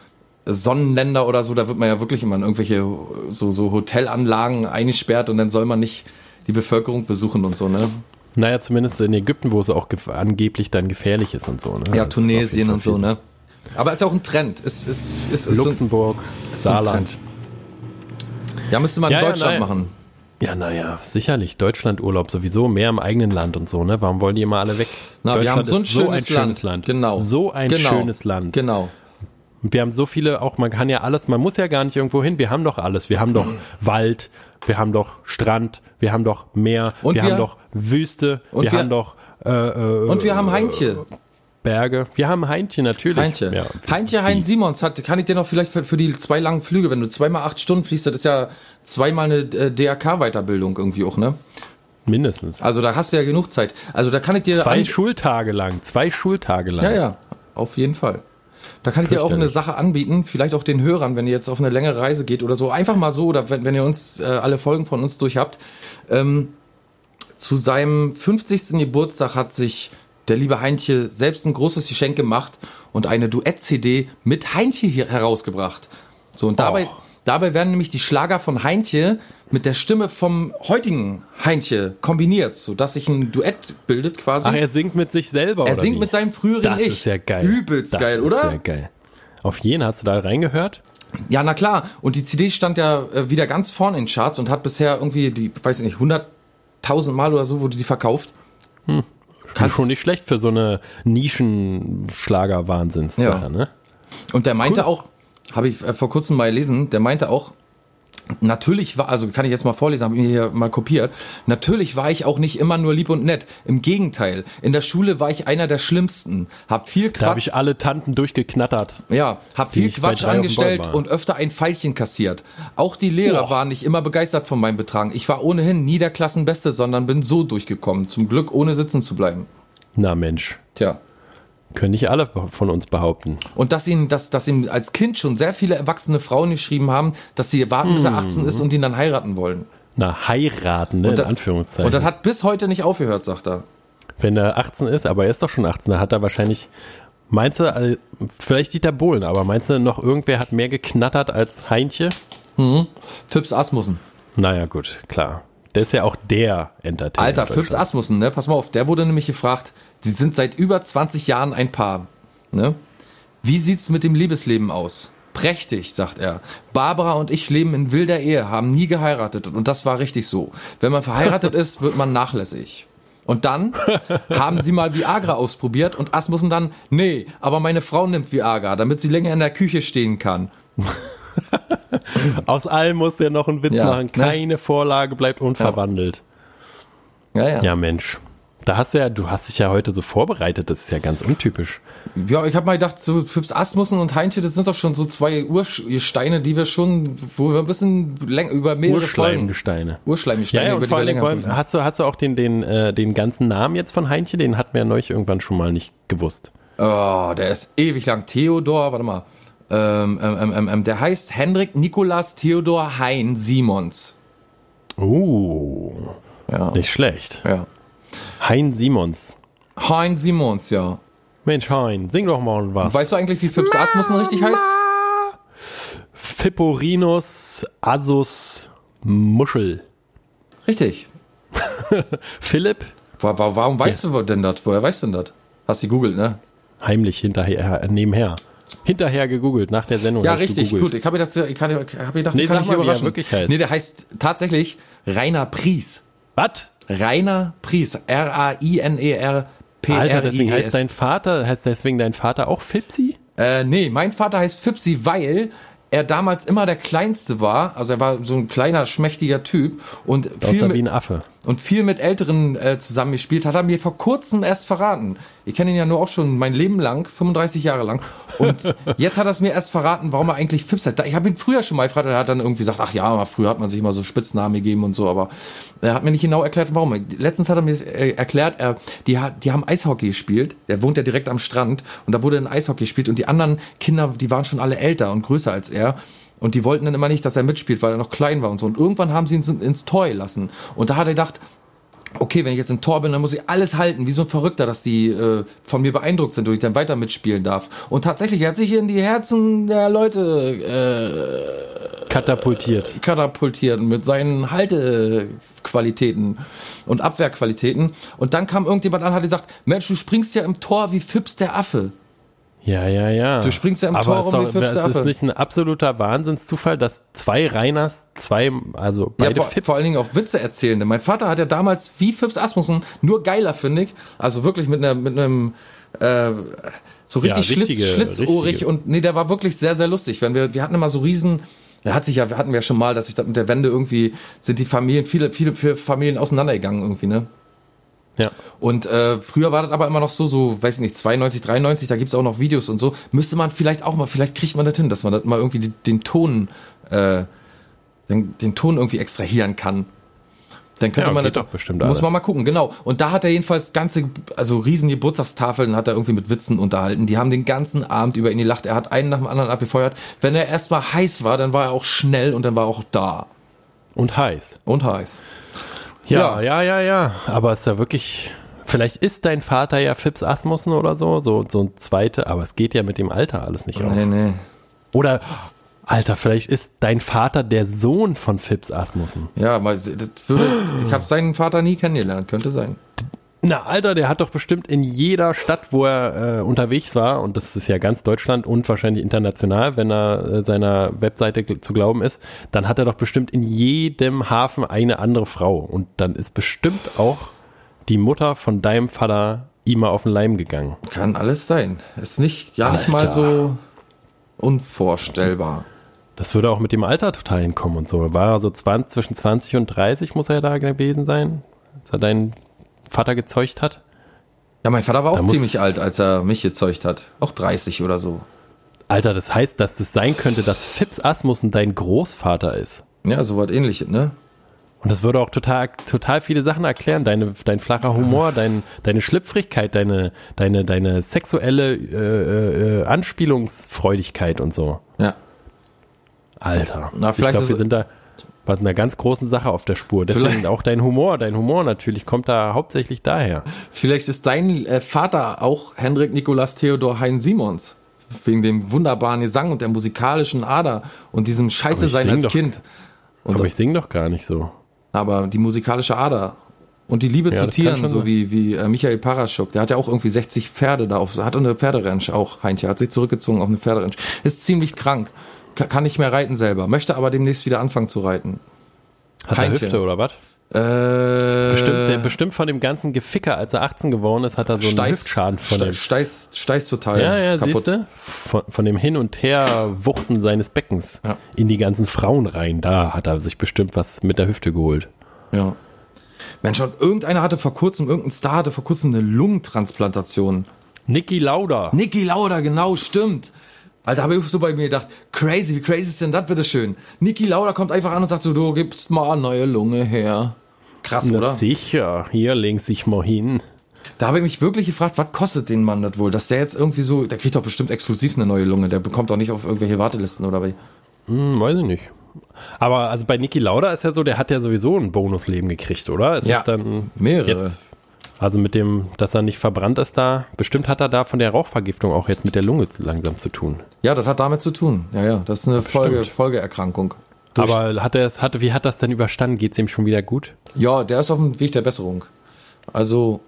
Sonnenländer oder so, da wird man ja wirklich immer in irgendwelche so, so Hotelanlagen eingesperrt und dann soll man nicht die Bevölkerung besuchen und so, ne? Naja, zumindest in Ägypten, wo es auch angeblich dann gefährlich ist und so. Ne? Ja, Tunesien und so, ne? Aber ist ja auch ein Trend. Ist, ist, ist, ist so, Luxemburg, so ein Saarland. Trend. Ja, müsste man Ja, in ja, Deutschland nein. machen. Ja, naja, sicherlich. Deutschlandurlaub sowieso, mehr im eigenen Land und so, ne? Warum wollen die immer alle weg? Na, wir haben so ein, ist schönes, Land. Genau. So ein genau. schönes Land. Genau. Und wir haben so viele, auch man kann ja alles, man muss ja gar nicht irgendwo hin, wir haben doch alles. Wir haben doch Wald, wir haben doch Strand, wir haben doch Meer, Und wir, wir- haben doch Wüste, Und wir, wir- haben doch äh, äh, Und wir haben Heintje. Berge. Wir haben Heintje natürlich. Heintje. Ja. Heintje Hein Simons hat, kann ich dir noch vielleicht für, für die zwei langen Flüge, wenn du zweimal acht Stunden fliegst, das ist ja zweimal eine äh, DRK-Weiterbildung irgendwie auch, ne? Mindestens. Also da hast du ja genug Zeit. Also da kann ich dir Zwei Schultage lang, zwei Schultage lang. Ja, ja, auf jeden Fall. Da kann ich dir auch eine. Sache anbieten, vielleicht auch den Hörern, wenn ihr jetzt auf eine längere Reise geht oder so. Einfach mal so, oder wenn, wenn ihr uns äh, alle Folgen von uns durch habt. Ähm, zu seinem 50. Geburtstag hat sich der liebe Heintje selbst ein großes Geschenk gemacht und eine Duett-CD mit Heintje hier herausgebracht. So, und dabei, Oh. Dabei werden nämlich die Schlager von Heintje mit der Stimme vom heutigen Heintje kombiniert, sodass sich ein Duett bildet quasi. Ach, er singt mit sich selber. Er singt wie? mit seinem früheren Das Ich. ist ja geil. Übelst das geil, ist oder? Sehr geil. Auf jeden hast du da reingehört? Ja, na klar. Und die CD stand ja äh, wieder ganz vorne in Charts und hat bisher irgendwie, die, weiß ich nicht, 100.000 Mal oder so wurde die verkauft. Kannst- Schon nicht schlecht für so eine Nischenschlager-Wahnsinnssache, Ja. ne? Und der meinte auch, habe ich äh, vor kurzem mal gelesen, der meinte auch, natürlich war, also kann ich jetzt mal vorlesen, habe ich mir hier mal kopiert, natürlich war ich auch nicht immer nur lieb und nett. Im Gegenteil, in der Schule war ich einer der Schlimmsten. Hab viel Da habe Quatsch, ich alle Tanten durchgeknattert. ja, hab viel Quatsch angestellt und öfter ein Pfeilchen kassiert. Auch die Lehrer Boah. waren nicht immer begeistert von meinem Betragen. Ich war ohnehin nie der Klassenbeste, sondern bin so durchgekommen. Zum Glück ohne sitzen zu bleiben. Na Mensch, Tja. Können nicht alle von uns behaupten. Und dass ihn, dass, dass ihm als Kind schon sehr viele erwachsene Frauen geschrieben haben, dass sie warten, bis er 18 ist und ihn dann heiraten wollen. Na, heiraten, ne, Und in da- Anführungszeichen. Und das hat bis heute nicht aufgehört, sagt er. Wenn er 18 ist, aber er ist doch schon 18, da hat er wahrscheinlich, meinst du, also, vielleicht Dieter Bohlen, aber meinst du noch irgendwer hat mehr geknattert als Heinche? Phipps Asmussen. Naja, gut, klar. Der ist ja auch der Entertainer. Alter, Phipps. Asmussen, ne? Pass mal auf, der wurde nämlich gefragt, sie sind seit über 20 Jahren ein Paar, ne? Wie sieht's mit dem Liebesleben aus? Prächtig, sagt er. Barbara und ich leben in wilder Ehe, haben nie geheiratet und das war richtig so. Wenn man verheiratet ist, wird man nachlässig. Und dann haben sie mal Viagra ausprobiert und Asmussen dann, nee, aber meine Frau nimmt Viagra, damit sie länger in der Küche stehen kann. Aus allem muss der noch einen Witz Ja, machen. ne? Keine Vorlage bleibt unverwandelt. Ja, ja. Ja. Mensch. Da hast du ja, du hast dich ja heute so vorbereitet, das ist ja ganz untypisch. Ja, ich habe mal gedacht, so Phipps Asmussen und Heinche, das sind doch schon so zwei Ursteine, die wir schon, wo wir ein bisschen länger über mehrere Folgen. Urschleimgesteine. Ja, Urschleimgesteine, ja, über die vor wir länger wollen- hast du, hast du auch den, den, äh, den ganzen Namen jetzt von Heinche? Den hatten wir ja neulich irgendwann schon mal nicht gewusst. Oh, der ist ewig lang. Theodor, warte mal. Ähm, ähm, ähm, ähm, der heißt Hendrik Nikolaus Theodor Hein Simons. Uh, Ja. nicht schlecht. ja. Hein Simons. Hein Simons, ja. Mensch, Hein, sing doch mal was. Weißt du eigentlich, wie Phipps Asmussen richtig heißt? Phipporinus Asus Muschel. Richtig. Philipp? Wa- wa- Warum weißt du denn das? Woher weißt du denn das? Hast du gegoogelt, ne? Heimlich hinterher, nebenher. Hinterher gegoogelt, nach der Sendung. Ja, richtig, gegoogelt. gut. Ich habe gedacht, ich, kann, ich hab gedacht, Nee, ich kann dich er überraschen. wirklich heißt. Nee, der heißt tatsächlich Rainer Pries. Was? Rainer Pries. R-A-I-N-E-R-P-R-I-E-S. Alter, deswegen heißt dein Vater, heißt deswegen dein Vater auch Fipsi? Äh, nee, mein Vater heißt Fipsi, weil er damals immer der Kleinste war. Also er war so ein kleiner, schmächtiger Typ und viel, Außer wie ein Affe. Und viel mit Älteren äh, zusammengespielt. Hat er mir vor kurzem erst verraten. Ich kenne ihn ja nur auch schon mein Leben lang, 35 Jahre lang. Und jetzt hat er es mir erst verraten, warum er eigentlich Fips heißt. Ich habe ihn früher schon mal gefragt, er hat dann irgendwie gesagt, ach ja, früher hat man sich immer so Spitznamen gegeben und so, aber er hat mir nicht genau erklärt, warum. Letztens hat er mir äh, erklärt, er, die, hat, die haben Eishockey gespielt. Der wohnt ja direkt am Strand und da wurde ein Eishockey gespielt und die anderen Kinder, die waren schon alle älter und größer als er. Und die wollten dann immer nicht, dass er mitspielt, weil er noch klein war und so. Und irgendwann haben sie ihn ins, Tor gelassen. Und da hat er gedacht, okay, wenn ich jetzt im Tor bin, dann muss ich alles halten, wie so ein Verrückter, dass die äh, von mir beeindruckt sind und ich dann weiter mitspielen darf. Und tatsächlich, er hat sich in die Herzen der Leute Katapultiert. äh, katapultiert mit seinen Haltequalitäten und Abwehrqualitäten. Und dann kam irgendjemand an und hat gesagt, Mensch, du springst ja im Tor wie Fips der Affe. Ja, ja, ja. Du springst ja im Aber Tor rum wie doch- Fips es ist Affe. nicht ein absoluter Wahnsinnszufall, dass zwei Reiners, zwei, also Ja, beide vor, Fips. vor allen Dingen auch Witze erzählen. Denn mein Vater hat ja damals wie Fips Asmussen, nur geiler, finde ich. Also wirklich mit einer, mit einem, äh, so richtig Ja, richtige- schlitz, schlitzohrig richtige. und nee, der war wirklich sehr, sehr lustig. Wenn wir, wir hatten immer so riesen, er hat sich ja, hatten wir ja schon mal, dass ich da mit der Wende irgendwie, sind die Familien, viele, viele, viele Familien auseinandergegangen irgendwie, ne? Ja. Und äh, früher war das aber immer noch so, so, weiß ich nicht, 92, 93, da gibt's auch noch Videos und so. Müsste man vielleicht auch mal, vielleicht kriegt man das hin, dass man das mal irgendwie die, den Ton, äh, den, den Ton irgendwie extrahieren kann. Dann könnte Ja, man das doch bestimmt Muss alles. man mal gucken, genau. Und da hat er jedenfalls ganze, also riesen Geburtstagstafeln hat er irgendwie mit Witzen unterhalten. Die haben den ganzen Abend über ihn gelacht. Er hat einen nach dem anderen abgefeuert. Wenn er erstmal heiß war, dann war er auch schnell und dann war er auch da. Und heiß. Und heiß. Ja, ja, ja, ja. Aber es ist ja wirklich. Vielleicht ist dein Vater ja Fips Asmussen oder so, so, so ein zweite, aber es geht ja mit dem Alter alles nicht auf. Nee, nee. Oder, Alter, vielleicht ist dein Vater der Sohn von Fips Asmussen. Ja, das würde, ich habe seinen Vater nie kennengelernt, könnte sein. Na, Alter, der hat doch bestimmt in jeder Stadt, wo er äh, unterwegs war, und das ist ja ganz Deutschland und wahrscheinlich international, wenn er äh, seiner Webseite gl- zu glauben ist, dann hat er doch bestimmt in jedem Hafen eine andere Frau. Und dann ist bestimmt auch die Mutter von deinem Vater ihm mal auf den Leim gegangen. Kann alles sein. Ist nicht, ja nicht mal so unvorstellbar. Das würde auch mit dem Alter total hinkommen und so. War er so 20, zwischen 20 und 30 muss er da gewesen sein, als er deinen Vater gezeugt hat. Ja, mein Vater war auch Da ziemlich alt, als er mich gezeugt hat. Auch 30 oder so. Alter, das heißt, dass das sein könnte, dass Fips Asmussen dein Großvater ist. Ja, so was ähnliches, ne? Und das würde auch total, total viele Sachen erklären. Deine, dein flacher Humor, dein, deine Schlüpfrigkeit, deine, deine, deine sexuelle äh, äh, Anspielungsfreudigkeit und so. Ja. Alter. Na, ich vielleicht glaube, ist- wir sind da bei einer ganz großen Sache auf der Spur. Deswegen Vielleicht- auch dein Humor, dein Humor natürlich kommt da hauptsächlich daher. Vielleicht ist dein äh, Vater auch Hendrik Nikolaus Theodor Hein Simons. Wegen dem wunderbaren Gesang und der musikalischen Ader und diesem Scheiße sein als doch- Kind. Und, Aber ich singe doch gar nicht so. aber die musikalische Ader und die Liebe Ja, zu Tieren, so sein. wie, wie äh, Michael Paraschuk, der hat ja auch irgendwie 60 Pferde da auf, hat eine Pferderanch auch, Heintje, hat sich zurückgezogen auf eine Pferderanch. Ist ziemlich krank, kann nicht mehr reiten selber, möchte aber demnächst wieder anfangen zu reiten. Hat er Heintje. Hüfte oder was? Äh, Bestimmt, der, bestimmt von dem ganzen Geficker, als er 18 geworden ist, hat er so einen Steiß, Hüftschaden von dem. Steiß, Steiß total Ja, ja, kaputt. Von, von dem Hin- und Her-Wuchten seines Beckens Ja. in die ganzen Frauen rein. Da hat er sich bestimmt was mit der Hüfte geholt. Ja. Mensch, und irgendeiner hatte vor kurzem, irgendein Star hatte vor kurzem eine Lungentransplantation. Niki Lauda. Niki Lauda, genau, stimmt. Alter, habe ich so bei mir gedacht, crazy, wie crazy ist denn das bitte schön? Niki Lauda kommt einfach an und sagt so, du gibst mal eine neue Lunge her. Krass, Na oder? sicher, hier links ich mal hin. Da habe ich mich wirklich gefragt, was kostet den Mann das wohl? Dass der jetzt irgendwie so, der kriegt doch bestimmt exklusiv eine neue Lunge. Der bekommt doch nicht auf irgendwelche Wartelisten oder wie. Hm, weiß ich nicht. Aber also bei Niki Lauda ist ja so, der hat ja sowieso ein Bonusleben gekriegt, oder? Es Ja, dann mehrere. Jetzt, also mit dem, dass er nicht verbrannt ist da, bestimmt hat er da von der Rauchvergiftung auch jetzt mit der Lunge langsam zu tun. Ja, das hat damit zu tun. Ja, ja, das ist eine Folge, stimmt. Folgeerkrankung. Durch- Aber hat er es, hatte, wie hat das denn überstanden? Geht es ihm schon wieder gut? Ja, der ist auf dem Weg der Besserung. Also,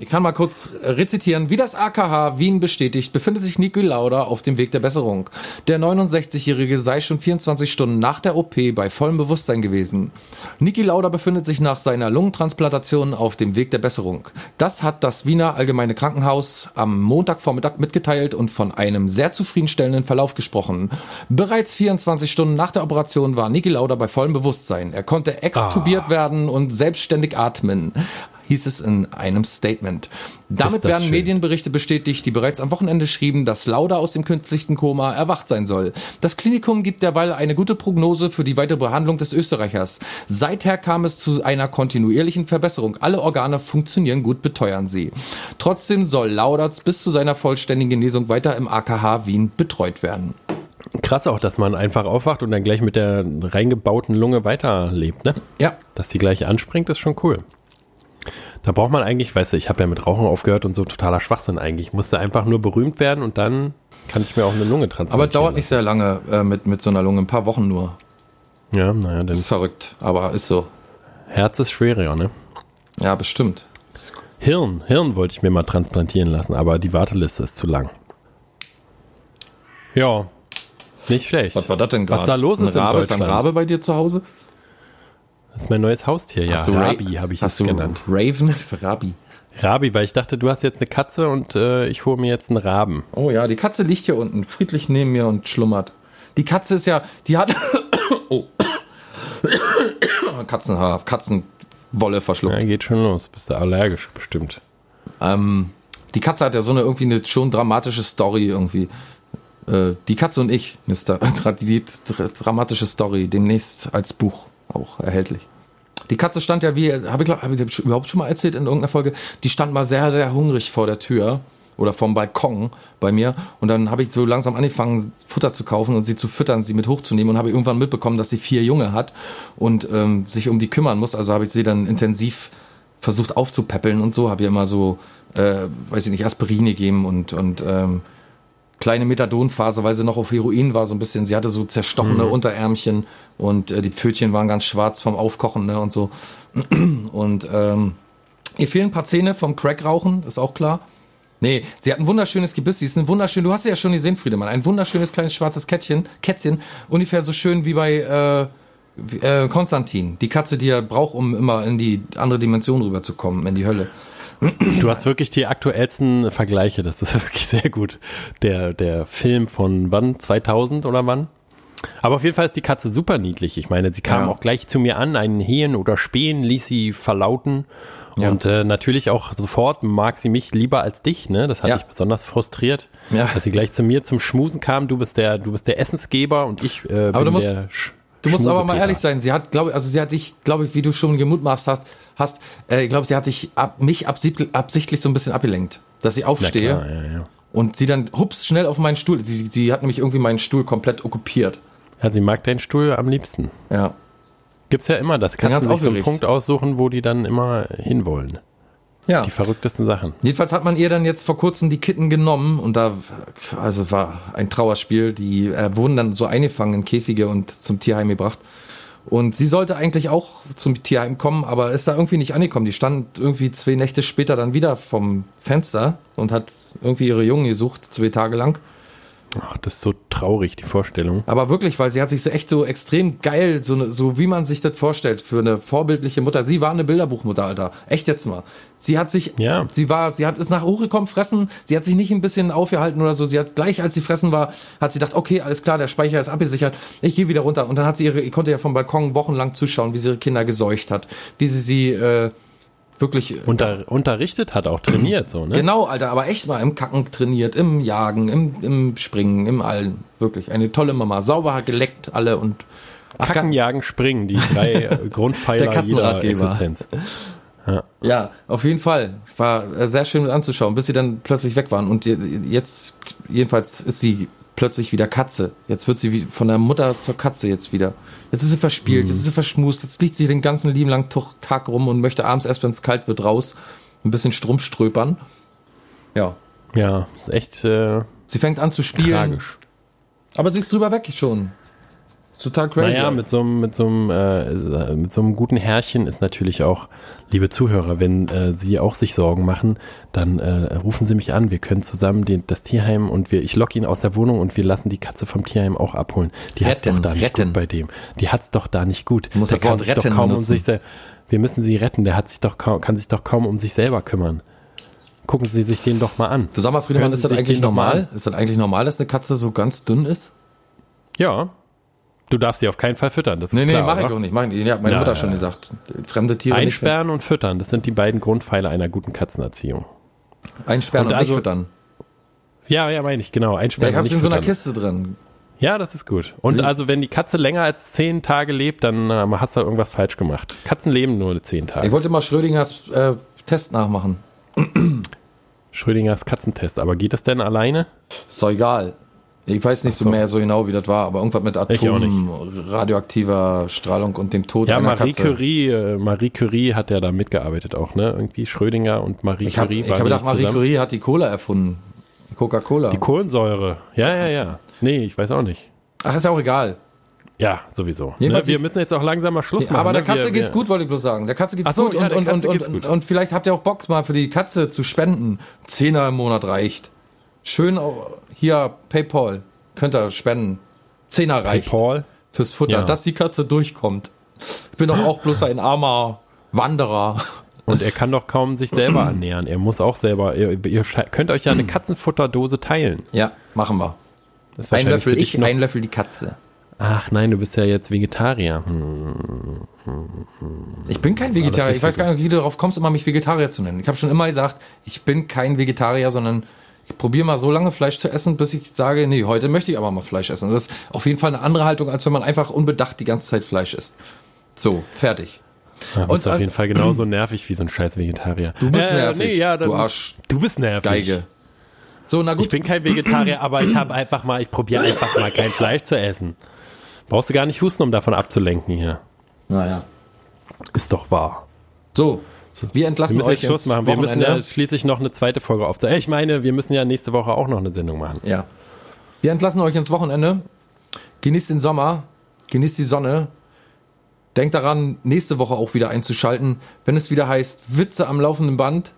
ich kann mal kurz rezitieren. Wie das AKH Wien bestätigt, befindet sich Niki Lauda auf dem Weg der Besserung. Der 69-Jährige sei schon 24 Stunden nach der OP bei vollem Bewusstsein gewesen. Niki Lauda befindet sich nach seiner Lungentransplantation auf dem Weg der Besserung. Das hat das Wiener Allgemeine Krankenhaus am Montagvormittag mitgeteilt und von einem sehr zufriedenstellenden Verlauf gesprochen. Bereits 24 Stunden nach der Operation war Niki Lauda bei vollem Bewusstsein. Er konnte extubiert werden und selbstständig atmen hieß es in einem Statement. Damit werden schön. Medienberichte bestätigt, die bereits am Wochenende schrieben, dass Lauda aus dem künstlichen Koma erwacht sein soll. Das Klinikum gibt derweil eine gute Prognose für die weitere Behandlung des Österreichers. Seither kam es zu einer kontinuierlichen Verbesserung. Alle Organe funktionieren gut, beteuern sie. Trotzdem soll Lauda bis zu seiner vollständigen Genesung weiter im AKH Wien betreut werden. Krass auch, dass man einfach aufwacht und dann gleich mit der reingebauten Lunge weiterlebt, ne? Ja, Dass die gleich anspringt, ist schon cool. Da braucht man eigentlich, weißt du, ich habe ja mit Rauchen aufgehört und so totaler Schwachsinn eigentlich. Ich musste einfach nur berühmt werden und dann kann ich mir auch eine Lunge transplantieren. aber dauert nicht sehr lange äh, mit, mit so einer Lunge, ein paar Wochen nur. Ja, naja, dann Ist verrückt, aber ist so. Herz ist schwerer, ne? Ja, bestimmt. Hirn, Hirn wollte ich mir mal transplantieren lassen, aber die Warteliste ist zu lang. Ja, nicht schlecht. Was war das denn gerade? Was da los ein ist in Rabe, ist ein? Rabe bei dir zu Hause? Das ist mein neues Haustier, ja. Hast du Ra- Rabi habe ich es Hast du genannt. Raven? Rabi. Rabi, weil ich dachte, du hast jetzt eine Katze und äh, ich hole mir jetzt einen Raben. Oh ja, die Katze liegt hier unten friedlich neben mir und schlummert. Die Katze ist ja, die hat oh. Katzenhaar, Katzenwolle verschluckt. Ja, geht schon los. Bist du allergisch bestimmt. Ähm, die Katze hat ja so eine irgendwie eine schon dramatische Story irgendwie. Äh, die Katze und ich, die dra- dramatische Story, demnächst als Buch auch erhältlich. Die Katze stand ja wie, habe ich, glaub, hab ich überhaupt schon mal erzählt in irgendeiner Folge, die stand mal sehr, sehr hungrig vor der Tür oder vom Balkon bei mir und dann habe ich so langsam angefangen, Futter zu kaufen und sie zu füttern, sie mit hochzunehmen und habe irgendwann mitbekommen, dass sie vier Junge hat und ähm, sich um die kümmern muss. Also habe ich sie dann intensiv versucht aufzupäppeln und so, habe ihr immer so, äh, weiß ich nicht, Aspirin gegeben und, und ähm, kleine Methadonphase, weil sie noch auf Heroin war, so ein bisschen. Sie hatte so zerstochene Unterärmchen und äh, die Pfötchen waren ganz schwarz vom Aufkochen ne, und so. Und ähm, ihr fehlen ein paar Zähne vom Crackrauchen, ist auch klar. Nee, sie hat ein wunderschönes Gebiss. Sie ist ein wunderschön, du hast sie ja schon gesehen, Friedemann. Ein wunderschönes kleines schwarzes Kätzchen, Kätzchen. Ungefähr so schön wie bei äh, wie, äh, Konstantin. Die Katze, die er braucht, um immer in die andere Dimension rüberzukommen, in die Hölle. Du hast wirklich die aktuellsten Vergleiche, das ist wirklich sehr gut. Der, der Film von wann? 2000 oder wann? Aber auf jeden Fall ist die Katze super niedlich. Ich meine, sie kam Ja. auch gleich zu mir an, einen Hehen oder Spähen ließ sie verlauten. Ja. Und äh, natürlich auch sofort mag sie mich lieber als dich, ne? Das hat Ja. dich besonders frustriert, Ja. dass sie gleich zu mir zum Schmusen kam. Du bist der, du bist der Essensgeber und ich äh, Aber bin du musst- der Sch Du musst aber mal ehrlich sein, sie hat, glaube also sie hat dich, glaube ich, wie du schon gemutmaßt hast, hast, äh, ich glaube, sie hat dich ab, mich absichtlich, so ein bisschen abgelenkt, dass ich aufstehe klar, ja, ja. und sie dann hups schnell auf meinen Stuhl. Sie, sie hat nämlich irgendwie meinen Stuhl komplett okkupiert. ja, sie mag deinen Stuhl am liebsten. Ja. Gibt's ja immer, dass ganz Katzen sich so einen. Punkt aussuchen, wo die dann immer hinwollen. Ja. Die verrücktesten Sachen. Jedenfalls hat man ihr dann jetzt vor kurzem die Kitten genommen und da, also war ein Trauerspiel. Die äh, wurden dann so eingefangen in Käfige und zum Tierheim gebracht. Und sie sollte eigentlich auch zum Tierheim kommen, aber ist da irgendwie nicht angekommen. Die stand irgendwie zwei Nächte später dann wieder vom Fenster und hat irgendwie ihre Jungen gesucht, zwei Tage lang. Ach, das ist so traurig, die Vorstellung. Aber wirklich, weil sie hat sich so echt so extrem geil, so, ne- so wie man sich das vorstellt, für eine vorbildliche Mutter. Sie war eine Bilderbuchmutter, Alter. Echt jetzt mal. Sie hat sich, Ja. sie war, sie hat ist nach hochgekommen, fressen. Sie hat sich nicht ein bisschen aufgehalten oder so. Sie hat gleich, als sie fressen war, hat sie gedacht, okay, alles klar, der Speicher ist abgesichert. Ich gehe wieder runter. Und dann hat sie ihre, ich konnte ja vom Balkon wochenlang zuschauen, wie sie ihre Kinder geseucht hat, wie sie sie äh, wirklich Unter, unterrichtet hat, auch trainiert, so, ne? Genau, Alter, aber echt mal im Kacken trainiert, im Jagen, im, im Springen, im Allen. Wirklich eine tolle Mama. Sauber geleckt alle und Ach, Kacken, Jagen, Springen, die drei äh, Grundpfeiler Der jeder Katzenratgeber. Existenz. Ja, auf jeden Fall. War äh, sehr schön mit anzuschauen, bis sie dann plötzlich weg waren. Und je- jetzt, jedenfalls ist sie plötzlich wieder Katze. Jetzt wird sie wie von der Mutter zur Katze jetzt wieder. Jetzt ist sie verspielt, jetzt ist sie verschmust, jetzt liegt sie den ganzen lieben langen Tag rum und möchte abends erst, wenn es kalt wird, raus, ein bisschen Strom ströpern. Ja. Ja, ist echt äh, Sie fängt an zu spielen. tragisch. Aber sie ist drüber weg schon. Total crazy. Naja, mit so einem, mit so einem, äh, mit so einem guten Herrchen ist natürlich auch, liebe Zuhörer, wenn äh, Sie auch sich Sorgen machen, dann äh, rufen Sie mich an. Wir können zusammen den, das Tierheim und wir, ich lock ihn aus der Wohnung und wir lassen die Katze vom Tierheim auch abholen. Die Retten, doch da nicht retten. gut bei dem. Die hat's doch da nicht gut. muss Der kann sich retten doch kaum um sich selber. Wir müssen sie retten. Der hat sich doch kaum, kann sich doch kaum um sich selber kümmern. Gucken Sie sich den doch mal an. Du sag mal, Friedemann, ist das eigentlich normal? Ist das eigentlich normal, dass eine Katze so ganz dünn ist? Ja. Du darfst sie auf keinen Fall füttern. Das ist Nee, nee, klar, mach ich auch nicht. Mach ich, ja, meine Ja, Mutter ja, schon ja. gesagt. Fremde Tiere nicht Einsperren und füttern, das sind die beiden Grundpfeiler einer guten Katzenerziehung. Einsperren und, Und nicht also- füttern. Ja, ja, meine ich, genau. Ja, Einsperren ich und hab's nicht in so einer. Kiste drin. Ja, das ist gut. Und Lie- also, wenn die Katze länger als zehn Tage lebt, dann äh, hast du irgendwas falsch gemacht. Katzen leben nur zehn Ich Tage. wollte mal Schrödingers äh, Test nachmachen. Schrödingers Katzentest. Aber geht das denn alleine? Ist doch egal. Ich weiß nicht so. so. mehr so genau, wie das war, aber irgendwas mit. Atom, radioaktiver Strahlung und dem Tod Ja, einer Marie Katze. Curie, äh, Marie Curie hat ja da mitgearbeitet auch, ne? Irgendwie Schrödinger und Marie Ich habe Curie ich waren hab gedacht, Marie zusammen. Curie hat die Cola erfunden. Coca-Cola. Die Kohlensäure. Ja, ja, ja. Nee, ich weiß auch nicht. Ach, ist ja auch egal. Ja, sowieso. Ne? Wir müssen jetzt auch langsam mal Schluss machen. aber der ne? Katze wir, geht's wir, gut, wollte ich bloß sagen. Der Katze geht's so, ja, und, und, und, gut. und vielleicht habt ihr auch Bock, mal für die Katze zu spenden. Zehner im Monat reicht. Schön hier PayPal. Könnt ihr spenden. Zehner reicht. Paul. Fürs Futter, Ja. dass die Katze durchkommt. Ich bin doch auch bloß ein armer Wanderer. Und er kann doch kaum sich selber ernähren. Er muss auch selber. Ihr, ihr könnt euch ja eine Katzenfutterdose teilen. Ja, machen wir. Ein Löffel ich, noch- ein Löffel die Katze. Ach nein, du bist ja jetzt Vegetarier. Hm. Ich bin kein Vegetarier. Ich weiß gar nicht, wie du darauf kommst, immer mich Vegetarier zu nennen. Ich habe schon immer gesagt, ich bin kein Vegetarier, sondern ich probiere mal so lange Fleisch zu essen, bis ich sage, nee, heute möchte ich aber mal Fleisch essen. Das ist auf jeden Fall eine andere Haltung, als wenn man einfach unbedacht die ganze Zeit Fleisch isst. So, fertig. Ja, bist Und, auf äh, jeden Fall genauso nervig wie so ein scheiß Vegetarier. Du bist nervig, ja, du dann- Arsch. Du bist nervig. Geige. So, na gut. Ich bin kein Vegetarier, aber ich habe einfach mal, ich probiere einfach mal kein Fleisch zu essen. Brauchst du gar nicht husten, um davon abzulenken hier. naja. Ist doch wahr. So, wir Wir entlassen müssen euch Schluss ins machen. Wir müssen Wochenende. ja schließlich noch eine zweite Folge aufzeichnen. Ich meine, wir müssen ja nächste Woche auch noch eine Sendung machen. Ja. Wir entlassen euch ins Wochenende. Genießt den Sommer, genießt die Sonne. Denkt daran, nächste Woche auch wieder einzuschalten, wenn es wieder heißt Witze am laufenden Band.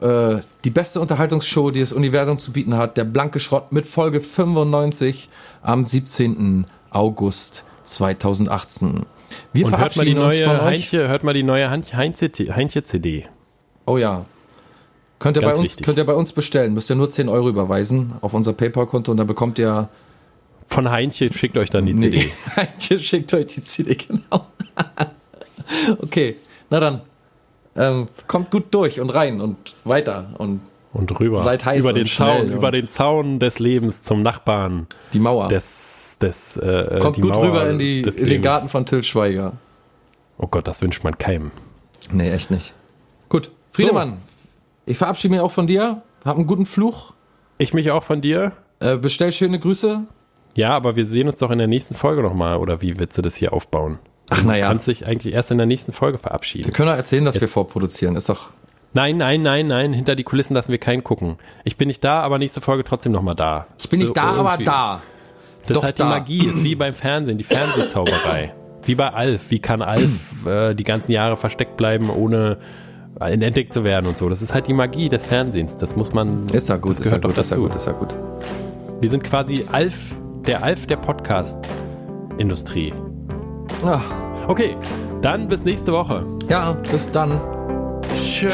Äh, die beste Unterhaltungsshow, die das Universum zu bieten hat, der blanke Schrott mit Folge 95 am 17. August 2018. Wir Und hört mal die verabschieden uns von neue euch. Heinche, hört mal die neue Heinche-CD. Oh ja. Könnt ihr, bei uns, wichtig. könnt ihr bei uns bestellen. Müsst ihr nur 10 Euro überweisen auf unser PayPal-Konto und dann bekommt ihr Von Heinche schickt euch dann die Nee, CD. Heintje schickt euch die CD, genau. okay, na dann. Ähm, kommt gut durch und rein und weiter und Und rüber. Seid heiß über und den schnell Zaun, und- über den Zaun des Lebens zum Nachbarn die Mauer. des des äh, Kommt die gut Mauer rüber in, die, in den. Garten von Till Schweiger. Oh Gott, das wünscht man keinem. Nee, echt nicht. Gut, Friedemann, ich verabschiede mich auch von dir. Hab einen guten Fluch. Ich mich auch von dir. Äh, bestell schöne Grüße. Ja, aber wir sehen uns doch in der nächsten Folge nochmal. Oder wie willst du das hier aufbauen? Ach, Du naja. kannst dich eigentlich erst in der nächsten Folge verabschieden. Wir können doch erzählen, dass wir vorproduzieren. Ist doch. Nein, nein, nein, nein. Hinter die Kulissen lassen wir keinen gucken. Ich bin nicht da, aber nächste Folge trotzdem nochmal da. Ich bin nicht So da, aber irgendwie. da. Das Doch ist halt da. die Magie, ist wie beim Fernsehen, die Fernsehzauberei. wie bei Alf. Wie kann Alf äh, die ganzen Jahre versteckt bleiben, ohne äh, entdeckt zu werden und so. Das ist halt die Magie des Fernsehens. Das muss man. Ist ja gut, das ist ja gut, ist ja dazu. gut, ist ja gut. Wir sind quasi Alf, der Alf der Podcast-Industrie. Ah, Okay, dann bis nächste Woche. ja, bis dann. Tschö.